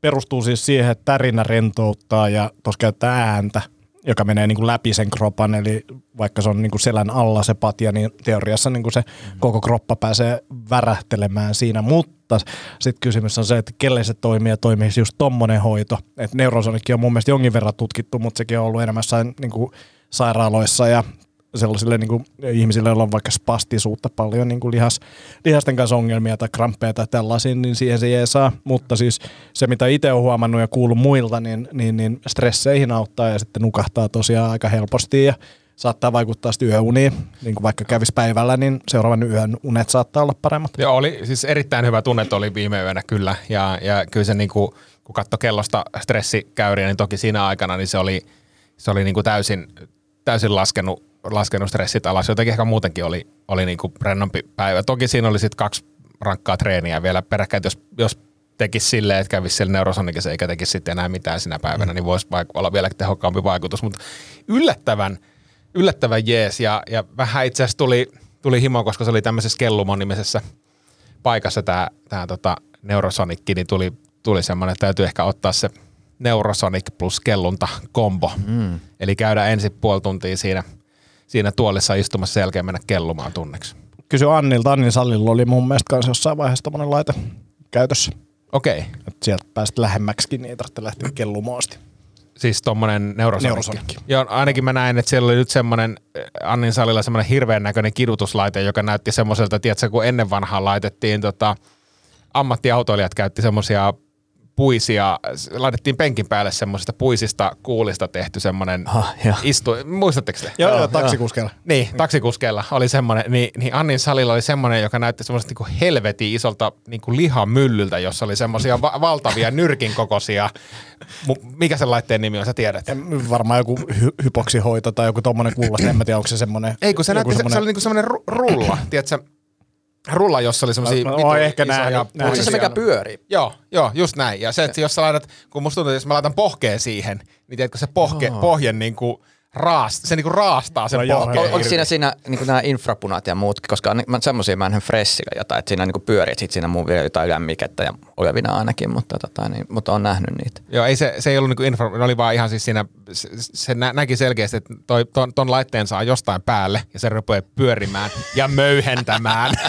perustuu siis siihen, että tärinä rentouttaa ja tuossa käyttää ääntä, joka menee niin kuin läpi sen kropan, eli vaikka se on niin kuin selän alla se patja, niin teoriassa niin kuin se koko kroppa pääsee värähtelemään siinä, mutta sitten kysymys on se, että kelle se toimii ja toimii just tommonen hoito. Et neurosonikki on mun mielestä jonkin verran tutkittu, mutta sekin on ollut enemmän niin kuin sairaaloissa ja sellaisille niin kuin, ihmisille, joilla on vaikka spastisuutta paljon niin kuin lihas, lihasten kanssa ongelmia tai kramppeja tai tällaisia, niin siihen se ei saa. Mutta siis se, mitä itse olen huomannut ja kuullut muilta, niin, niin, niin stresseihin auttaa ja sitten nukahtaa tosiaan aika helposti ja saattaa vaikuttaa sitten yöuniin. Niin kuin vaikka kävisi päivällä, niin seuraavan yön unet saattaa olla paremmat. Joo, oli siis erittäin hyvä tunne oli viime yönä kyllä. Ja, ja kyllä se niinku, kun katsoi kellosta stressikäyriä, niin toki siinä aikana niin se oli, se oli niinku täysin, täysin laskenut, laskenut stressit alas. Jotenkin ehkä muutenkin oli, oli niinku rennompi päivä. Toki siinä oli sitten kaksi rankkaa treeniä vielä peräkkäin, jos, jos tekisi silleen, että kävisi siellä neurosonikissa eikä tekisi sitten enää mitään sinä päivänä, niin voisi vaik- olla vielä tehokkaampi vaikutus. Mutta yllättävän, yllättävän jees ja, ja vähän itse asiassa tuli, tuli himo, koska se oli tämmöisessä Kellumon nimisessä paikassa tämä tää tota Neurosonikki, niin tuli, tuli semmoinen, että täytyy ehkä ottaa se Neurosonic plus kellunta kombo. Mm. Eli käydä ensin puoli tuntia siinä, siinä tuolissa istumassa sen jälkeen mennä kellumaan tunneksi. Kysy Annilta, Annin salilla oli mun mielestä kanssa jossain vaiheessa tämmöinen laite käytössä. Okei, okay. Sieltä pääsit lähemmäksikin, niin ei tarvitse lähteä kellumoasti. siis tommonen Neurosonikki. Neurosonikki. Joo, ainakin mä näin, että siellä oli nyt semmoinen äh, Annin salilla semmoinen hirveän näköinen kidutuslaite, joka näytti semmoiselta, tiedätkö, kun ennen vanhaa laitettiin tota, ammattiautoilijat käytti semmoisia puisia, laitettiin penkin päälle semmoisista puisista kuulista tehty semmoinen Ah, istu, muistatteko te? Joo, joo, taksikuskeilla. Niin, taksikuskeilla oli semmoinen, niin, niin Annin salilla oli semmoinen, joka näytti semmoisesta niin helvetin isolta niin kuin lihamyllyltä, jossa oli semmoisia va- valtavia nyrkin kokoisia. Mikä sen laitteen nimi on, sä tiedät? En- Varmaan joku hy- hypoksihoito tai joku tommonen kuulosta, en mä tiedä, onko se semmoinen. Ei, kun se, näytti, se, se oli niinku semmoinen ru- rulla, tiedätkö? Rulla, jossa oli semmosia No, oon ehkä isoja nähnyt, Onko se mikä pyörii? Joo, joo, just näin. Ja se, että jos sä laitat, kun musta tuntuu, että jos mä laitan pohkeen siihen, niin tiedätkö se pohke, pohjen niinku raast, se niinku raastaa sen No pohkeen. Onko siinä, siinä niin nämä infrapunat ja muut, koska semmoisia mä nähden fressillä jotain, että siinä niin pyörii, että sit siinä muu vielä jotain lämmikettä ja olevina ainakin, mutta, tota, niin, mutta on nähnyt niitä. Joo, ei se, se ei ollut niinku infra, ne oli vaan ihan siis siinä, se, se nä, näki selkeästi, että toi, ton, ton laitteen saa jostain päälle ja se rupeaa pyörimään ja möyhentämään.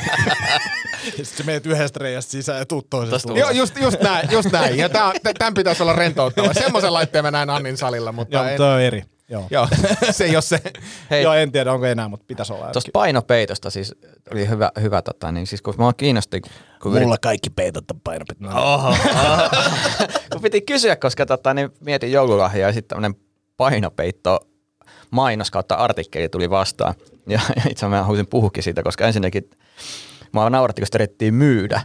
Sitten sä meet yhdestä reiästä sisään ja tuut toisesta. Joo, just, just näin, just näin. Ja tää, tämän pitäisi olla rentouttava. Semmoisen laitteen mä näin Annin salilla, mutta Joo, en, on eri. Joo. joo, se ei ole se. Hei, Joo, en tiedä onko enää, mutta pitäisi olla. tuosta painopeitosta siis oli hyvä, hyvä tota, niin siis kun mä kiinnosti, kun, Mulla kaikki peitot on painopit. No. Oho, oho. kun piti kysyä, koska tota, niin mietin joululahjaa ja sitten tämmöinen painopeitto mainos kautta artikkeli tuli vastaan. Ja, ja itse asiassa mä haluaisin puhukin siitä, koska ensinnäkin mä nauratti, kun sitä yritettiin myydä,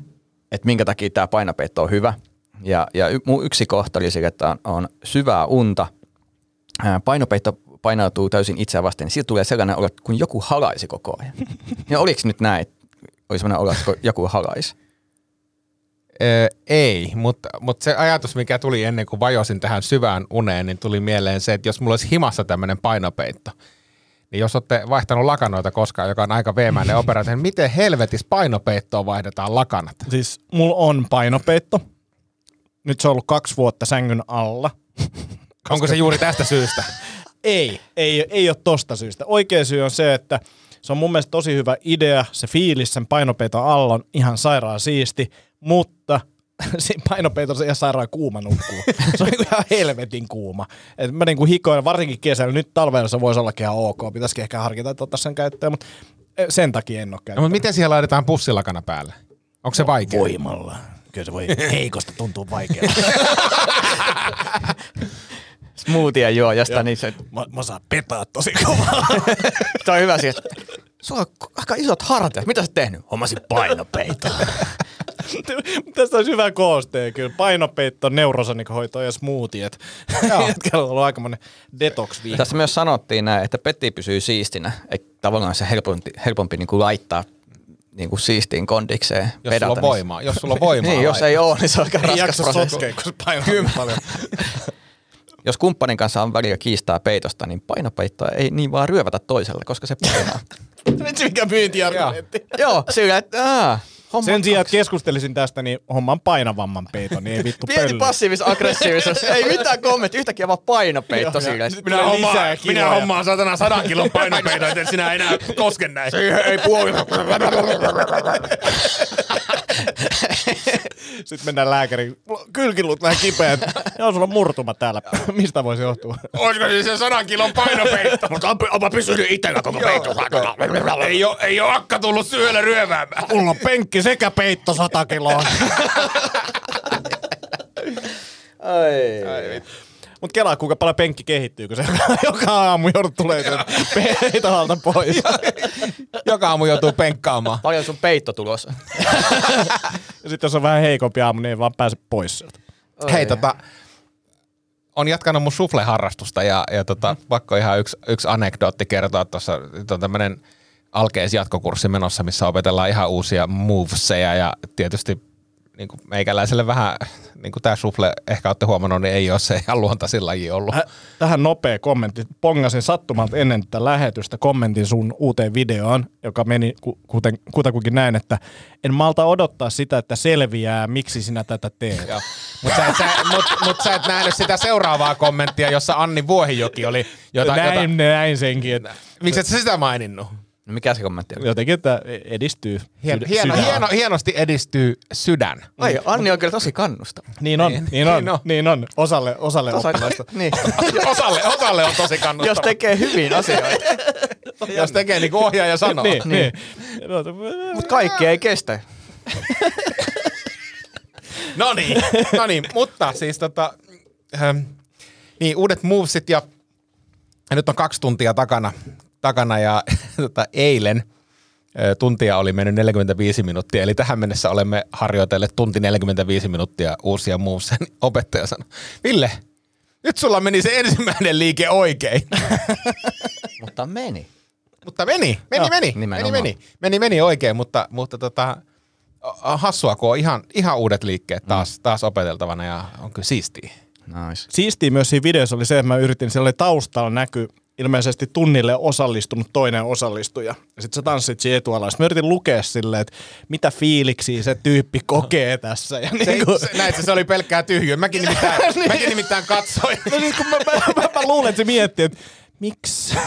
että minkä takia tämä painopeitto on hyvä. Ja, ja y, mun yksi kohta oli se, että on, on syvää unta. Painopeitto painautuu täysin itseä vasten, niin siitä tulee sellainen olo, kun joku halaisi koko ajan. Ja oliko nyt näin, että oli sellainen olo, että joku halaisi? Öö, ei, mutta, mutta se ajatus, mikä tuli ennen kuin vajosin tähän syvään uneen, niin tuli mieleen se, että jos mulla olisi himassa tämmöinen painopeitto, niin jos olette vaihtanut lakanoita koskaan, joka on aika veemäinen operaatio, niin miten helvetis painopeittoon vaihdetaan lakanat? Siis mulla on painopeitto. Nyt se on ollut kaksi vuotta sängyn alla. Onko se juuri tästä syystä? Ei, ei, ei ole tosta syystä. Oikea syy on se, että se on mun mielestä tosi hyvä idea. Se fiilis sen painopeiton alla on ihan sairaan siisti, mutta siinä painopeitossa ihan sairaan kuuma nukkuu. Se on niinku ihan helvetin kuuma. Et mä niinku hikoin, varsinkin kesällä, nyt talvella se voisi ollakin ihan ok. Pitäisikin ehkä harkita, että ottaa sen käyttöön, mutta sen takia en ole No, mutta miten siihen laitetaan pussilakana päälle? Onko se vaikea? Voimalla. Kyllä se voi heikosta tuntuu vaikealta. Smoothie juojasta, niin se, mä, mä saan petaa tosi kovaa. se on hyvä siis. Sulla on aika isot hartiat. Mitä sä tehnyt? Hommasin painopeiton. Tästä olisi hyvä kooste kyllä. Painopeitto, neurosonikhoito ja smoothiet. Jätkällä on ollut aika monen detox viikko. Tässä myös sanottiin näin, että peti pysyy siistinä. Että tavallaan se helpompi, helpompi niin kuin laittaa niin kuin siistiin kondikseen. Jos sulla on voimaa. Jos sulla on voimaa. Niin, jos ei ole, niin se on aika Ei raskas jaksa prosessi. sotkea, kun se painaa niin paljon. Jos kumppanin kanssa on välillä kiistaa peitosta, niin painopeittoa ei niin vaan ryövätä toiselle, koska se painaa. Vitsi mikä myyntiargumentti. Joo, sillä, että aah, homma Sen sijaan, että keskustelisin tästä, niin homman painavamman peiton, niin ei vittu Pieni pöllö. passiivis-aggressiivisuus. ei mitään kommentti, yhtäkkiä vaan painopeitto Sitten Minä hommaan- minä hommaan saatana sadan kilon painopeiton, että sinä enää koske näin. ei puoli. Sitten mennään lääkäriin. Kylkiluut vähän kipeät. Joo, sulla on murtuma täällä. Mistä voisi johtua? Olisiko siis se sadan kilon painopeitto? Mutta on, onpa pysynyt itsellä koko peitto. ei, ole, ei ole akka tullut syöllä ryöväämään. Mulla on penkki sekä peitto 100 kiloa. Ai. Mut kelaa, kuinka paljon penkki kehittyy, kun se joka aamu joudut tulee sen peiton alta pois. Joka aamu joutuu penkkaamaan. Paljon sun peitto tulos. Ja sitten jos on vähän heikompi aamu, niin ei vaan pääse pois sieltä. Hei, tota, on jatkanut mun sufle-harrastusta ja, ja tota, pakko ihan yksi, yksi anekdootti kertoa tuossa. On tämmönen alkeis jatkokurssi menossa, missä opetellaan ihan uusia moveseja ja tietysti niin kuin meikäläiselle vähän, niin kuin tämä sufle ehkä olette huomannut, niin ei ole se ihan luontaisin laji ollut. Äh, Tähän nopea kommentti. Pongasin sattumalta ennen tätä lähetystä kommentin sun uuteen videoon, joka meni ku- kuten, kutakuinkin näin, että en malta odottaa sitä, että selviää, miksi sinä tätä teet. Mutta sä, et- sä, mut, mut sä et nähnyt sitä seuraavaa kommenttia, jossa Anni Vuohijoki oli, jota, näin, jota, näin senkin, että miksi et sä sitä maininnut? No mikä se kommentti oli? jotenkin, että edistyy. Hien, sydä- hieno, sydän. hieno, hienosti edistyy sydän. Ai, Anni on kyllä tosi kannustava. Niin on, niin, niin on, niin on. niin on. Osalle, osalle Osa- oppilaista. niin. osalle, osalle on tosi kannustava. Jos tekee hyvin asioita. jos tekee niin kuin ohjaaja sanoo. Niin, niin. Mutta kaikki ei kestä. No niin, no niin, mutta siis tota, ähm, niin uudet movesit ja, ja nyt on kaksi tuntia takana, takana ja tota, eilen tuntia oli mennyt 45 minuuttia, eli tähän mennessä olemme harjoitelleet tunti 45 minuuttia uusia movesia. Niin Opettaja sanoi, Ville, nyt sulla meni se ensimmäinen liike oikein. Mutta meni. Mutta meni, meni, Joo, meni, meni, nimenomaan. meni, meni, meni oikein, mutta, mutta tota, hassua, kun on ihan, ihan uudet liikkeet taas, taas opeteltavana ja on kyllä siistiä. Nice. Siistiä myös siinä videossa oli se, että mä yritin, siellä oli taustalla näky ilmeisesti tunnille osallistunut toinen osallistuja. Ja sitten sä tanssit siinä etualalla. Sitten mä yritin lukea silleen, että mitä fiiliksiä se tyyppi kokee tässä. Ja Se, niin kuin, se, näit, se oli pelkkää tyhjyä. Mäkin nimittäin, mäkin nimittäin katsoin. no siis kun mä, mä, mä, mä luulen, että se miettii, että miksi?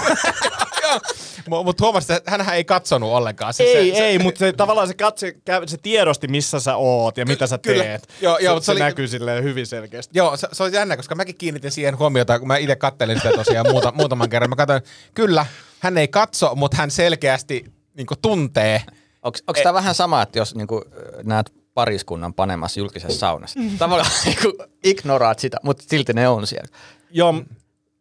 Mutta huomasit, että hänhän ei katsonut ollenkaan. Se, ei, se, se, ei, mutta se, tavallaan se, katse, se tiedosti, missä sä oot ja mitä sä Kyllä. teet. Joo, joo, se, mutta se, se oli- näkyy silleen hyvin selkeästi. Joo, se, se on jännä, koska mäkin kiinnitin siihen huomiota, kun mä itse kattelin sitä tosiaan muuta, muutaman kerran. Mä katsoin, kyllä, hän ei katso, mutta hän selkeästi niin tuntee. Onko tämä vähän sama, että jos niinku, näet pariskunnan panemassa julkisessa saunassa? Tavallaan niinku, ignoraat sitä, mutta silti ne on siellä. Joo,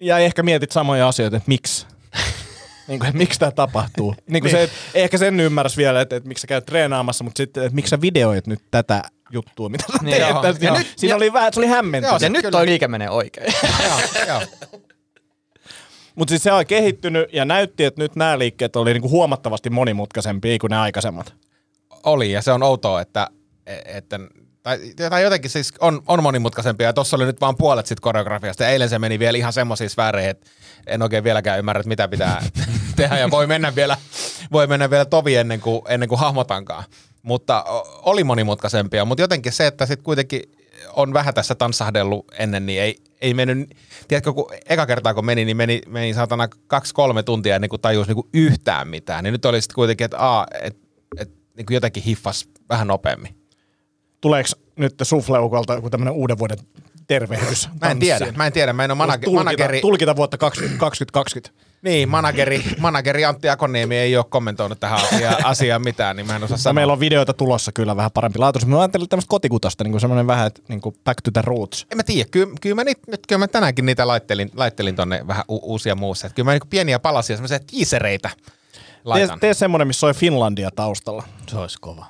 ja ehkä mietit samoja asioita, että miksi. niin kuin, että miksi tämä tapahtuu. Niin kuin se, että ehkä sen ymmärräs vielä, että, että miksi sä käyt treenaamassa, mutta sitten, että miksi sä videoit nyt tätä juttua, mitä sä Niin, teet. joo. tästä. Ja Ja nyt- Siinä ja- oli vähän, se oli hämmentävä. Joo, Ja nyt toi liike menee oikein. joo, joo. Mutta siis se on kehittynyt ja näytti, että nyt nämä liikkeet oli niinku huomattavasti monimutkaisempia kuin ne aikaisemmat. Oli, ja se on outoa, että, että tai, tai jotenkin siis on, on monimutkaisempia, ja tuossa oli nyt vaan puolet sit koreografiasta, ja eilen se meni vielä ihan semmoisiin sfääreihin, että en oikein vieläkään ymmärrä, että mitä pitää tehdä, ja voi mennä vielä, voi mennä vielä tovi ennen kuin, ennen kuin hahmotankaan. Mutta oli monimutkaisempia, mutta jotenkin se, että sitten kuitenkin on vähän tässä tanssahdellut ennen, niin ei, ei mennyt, tiedätkö, kun eka kertaa kun meni, niin meni, meni saatana kaksi-kolme tuntia ennen kuin tajus niin yhtään mitään. Niin nyt oli sitten kuitenkin, että aa, et, et, niin kuin jotenkin hiffas vähän nopeammin. Tuleeko nyt sufleukolta joku tämmöinen uuden vuoden tervehdys? Mä en tiedä, mä en tiedä, mä en ole manage- tulkita, manageri, tulkita vuotta 20, 2020. niin, manageri, manageri Antti Akoniemi ei ole kommentoinut tähän asiaan, asiaan mitään, niin mä en osaa No, sanoa. meillä on videoita tulossa kyllä vähän parempi laatu. Mä ajattelin tämmöistä kotikutasta, niin kuin semmoinen vähän, että niin kuin back to the roots. En mä tiedä, kyllä, kyllä mä, nyt, nyt, kyllä mä tänäänkin niitä laittelin, laittelin tonne vähän u- uusia muussa. Että kyllä mä niinku pieniä palasia, semmoisia tiisereitä Tee, laitan. tee semmoinen, missä soi Finlandia taustalla. Se olisi kova.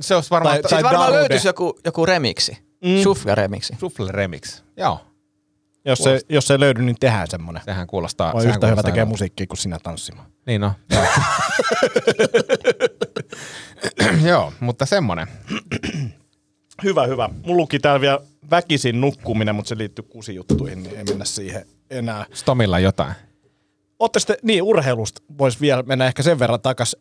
Se olisi varmaan Tai- tai, Sitten varmaan Darude. löytyisi joku, joku remiksi. Mm. Shuffle-remiksi. Shuffle Remix. Joo, Jos se, jos se ei löydy, niin tehdään semmoinen. sehän kuulostaa. On sehän yhtä hyvä tekee musiikkia kuin sinä tanssimaan. Niin no. Joo. Mutta semmonen. Hyvä, hyvä. Mulla luki täällä vielä väkisin nukkuminen, mutta se liittyy kusijuttuihin, niin ei mennä siihen enää. Stomilla jotain. Ootte sitten, niin urheilusta voisi vielä mennä ehkä sen verran takas.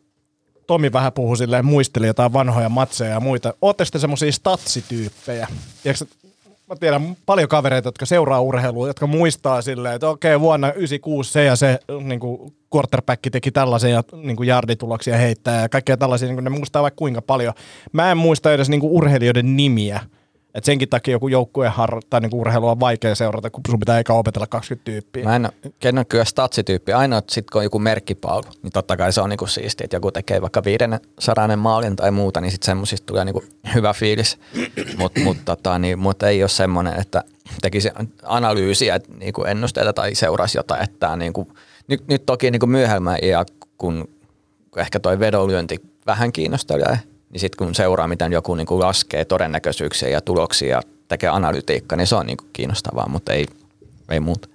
Tomi vähän puhui silleen, muisteli jotain vanhoja matseja ja muita. Ootte sitten semmoisia statsityyppejä? Tiedätkö, mä tiedän paljon kavereita, jotka seuraa urheilua, jotka muistaa silleen, että okei, vuonna 96 se ja se niin kuin quarterback teki tällaisen ja niin kuin jardituloksia heittää ja kaikkea tällaisia, niin kuin ne muistaa vaikka kuinka paljon. Mä en muista edes niin kuin urheilijoiden nimiä. Et senkin takia joku joukkueen har- tai niinku urheilu on vaikea seurata, kun sun pitää eka opetella 20 tyyppiä. Mä en kenen kyllä statsityyppi. Ainoa, että sit kun on joku merkkipaulu, niin totta kai se on niinku siistiä, että joku tekee vaikka viiden sarainen maalin tai muuta, niin sitten semmoisista tulee niinku hyvä fiilis. Mutta mut, tota, niin, mut ei ole semmoinen, että tekisi analyysiä, että niinku ennusteita tai seuraisi jotain. Että tää niinku, nyt, nyt toki niinku myöhemmän iä, kun ehkä toi vedonlyönti vähän kiinnostelee, niin sitten kun seuraa, miten joku niinku laskee todennäköisyyksiä ja tuloksia ja tekee analytiikkaa, niin se on niinku kiinnostavaa, mutta ei, ei muuta.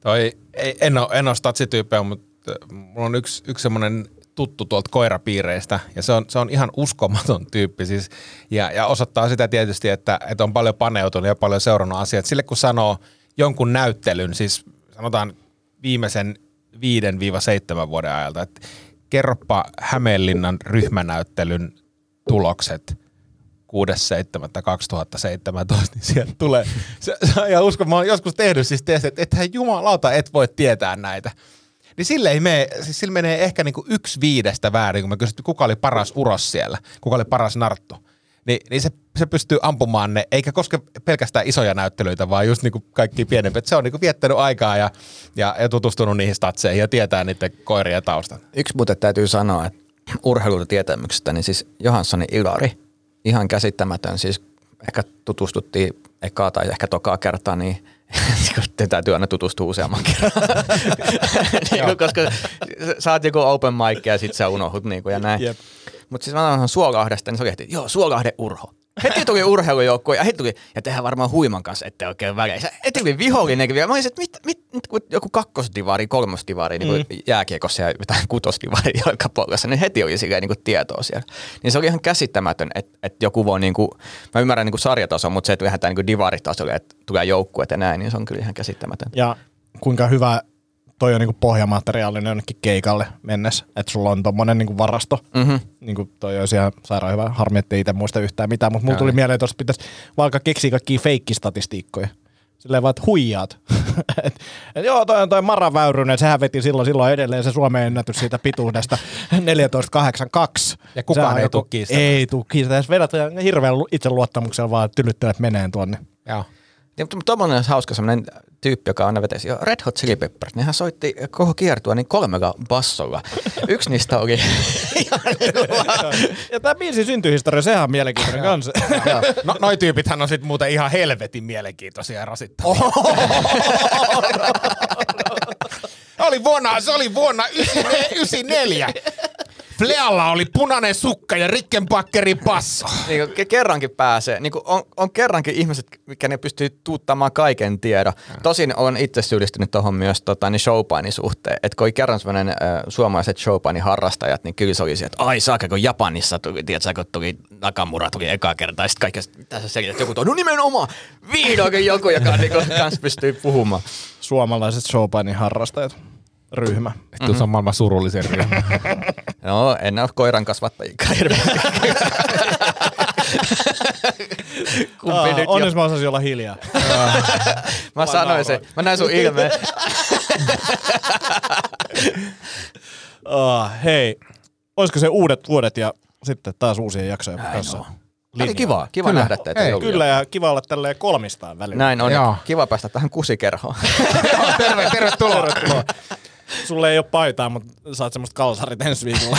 Toi, ei, en, ole, en ole statsityyppejä, mutta mulla on yksi, yksi semmoinen tuttu tuolta koirapiireistä, ja se on, se on ihan uskomaton tyyppi. Siis, ja, ja osoittaa sitä tietysti, että, että on paljon paneutunut ja paljon seurannut asiat. Sille kun sanoo jonkun näyttelyn, siis sanotaan viimeisen 5-7 vuoden ajalta, että kerropa Hämeenlinnan ryhmänäyttelyn tulokset 6.7.2017, niin sieltä tulee. Se, se, ja uskon, mä oon joskus tehnyt siis testit, että ethän jumalauta et voi tietää näitä. Niin sille ei mene, siis sillä menee ehkä niinku yksi viidestä väärin, kun mä kysyttiin, kuka oli paras uros siellä, kuka oli paras narttu. Ni, niin se, se pystyy ampumaan ne, eikä koske pelkästään isoja näyttelyitä, vaan just niinku kaikki pienempiä. Se on niinku viettänyt aikaa ja, ja, ja tutustunut niihin statseihin ja tietää niiden koirien taustan. Yksi muuten täytyy sanoa, että urheilutietämyksestä, niin siis Johanssonin Ilari, ihan käsittämätön, siis ehkä tutustuttiin ekaa tai ehkä tokaa kertaa, niin te täytyy aina tutustua useamman kerran. niin kuin, koska saat joku open mic ja sit sä unohdut niin kuin, ja näin. Jep. Mutta siis mä sanoin Suolahdesta, niin se oli heti, joo, Suolahden Urho. Heti tuli urheilujoukkue ja heti tuli, ja tehdään varmaan huiman kanssa, ettei oikein väliä. Heti tuli vihollinen vielä. Mä olisin, että mit, mit, mit, kun joku kakkosdivari, kolmosdivari, niin kuin jääkiekossa ja jotain kutosdivari jalkapallossa, niin heti oli silleen niin kuin tietoa siellä. Niin se oli ihan käsittämätön, että, että joku voi, niin kuin, mä ymmärrän niin kuin sarjatason, mutta se, että lähdetään niin kuin divaritasolle, että tulee joukkueet ja näin, niin se on kyllä ihan käsittämätön. Ja kuinka hyvä toi on niinku pohjamateriaalinen jonnekin keikalle mennessä, että sulla on tommonen niinku varasto. Mm-hmm. Niinku toi olisi ihan sairaan hyvä. Harmi, ettei itse muista yhtään mitään, mutta mulla tuli mieleen, että pitäisi vaikka keksiä kaikkia feikkistatistiikkoja. Silleen vaan, että huijaat. et, et joo, toi on toi Mara Väyrynen, sehän veti silloin, silloin edelleen se Suomen ennätys siitä pituudesta 14.82. Ja kukaan ei joku- tuu. Ei tuu kiistämään. Jos vedät hirveän itseluottamuksella vaan tylyttelet meneen tuonne. Joo. Ja, mutta tuommoinen olisi hauska semmoinen tyyppi, joka aina vetäisi. Jo Red Hot Chili Peppers, nehän soitti koko kiertua niin kolmella bassolla. Yksi niistä oli Ja tämä biisin syntyhistoria, sehän on mielenkiintoinen kanssa. No, noi tyypithän on sit muuten ihan helvetin mielenkiintoisia ja rasittavia. oli vuonna, se oli vuonna 94. Flealla oli punainen sukka ja Rickenbackerin passo. niin kuin, ke- kerrankin pääsee. Niin kuin on, on, kerrankin ihmiset, mikä ne pystyy tuuttamaan kaiken tiedon. Tosin on itse syyllistynyt tuohon myös tota, niin showpainin suhteen. Että kun oli kerran sellainen äh, suomalaiset showpainin harrastajat, niin kyllä se oli se, että ai saaka, kun Japanissa tuli, tiedätkö, kun tuli Nakamura tuli eka kertaa, ja sitten kaikki, mitä sä selität, joku tuo, no nimenomaan, vihdoinkin joku, joka niin kuin, kans pystyy puhumaan. Suomalaiset showpainin harrastajat. Ryhmä. Vittu, se on maailman surullisin ryhmä. No, en ole koiran kasvattajikaan. Kumpi Aa, nyt jo? onneksi mä osasin olla hiljaa. Mä sanoin sen, mä näin sun ilmeen. Uh, hei, olisiko se uudet vuodet ja sitten taas uusia jaksoja kanssa? Oli kiva, kiva Kyllä. nähdä teitä. Joulua. Kyllä, ja kiva olla tälleen kolmistaan välillä. Näin on. Joo. Kiva päästä tähän kusikerhoon. Terve, tervetuloa. Tervetuloa. Sulle ei ole paitaa, mutta saat semmoista kalsarit ensi viikolla.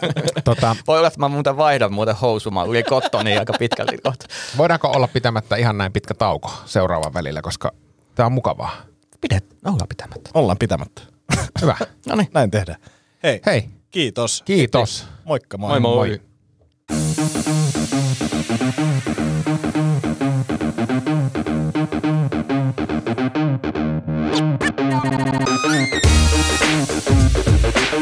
tota, Voi olla, että mä muuten vaihdan muuten housumaan. Tuli kottoni aika pitkälti kohta. voidaanko olla pitämättä ihan näin pitkä tauko seuraavan välillä, koska tää on mukavaa. Pidet, ollaan pitämättä. Ollaan pitämättä. Hyvä. No niin. Näin tehdään. Hei, Hei, kiitos. kiitos. Moikka moi. Moi moi.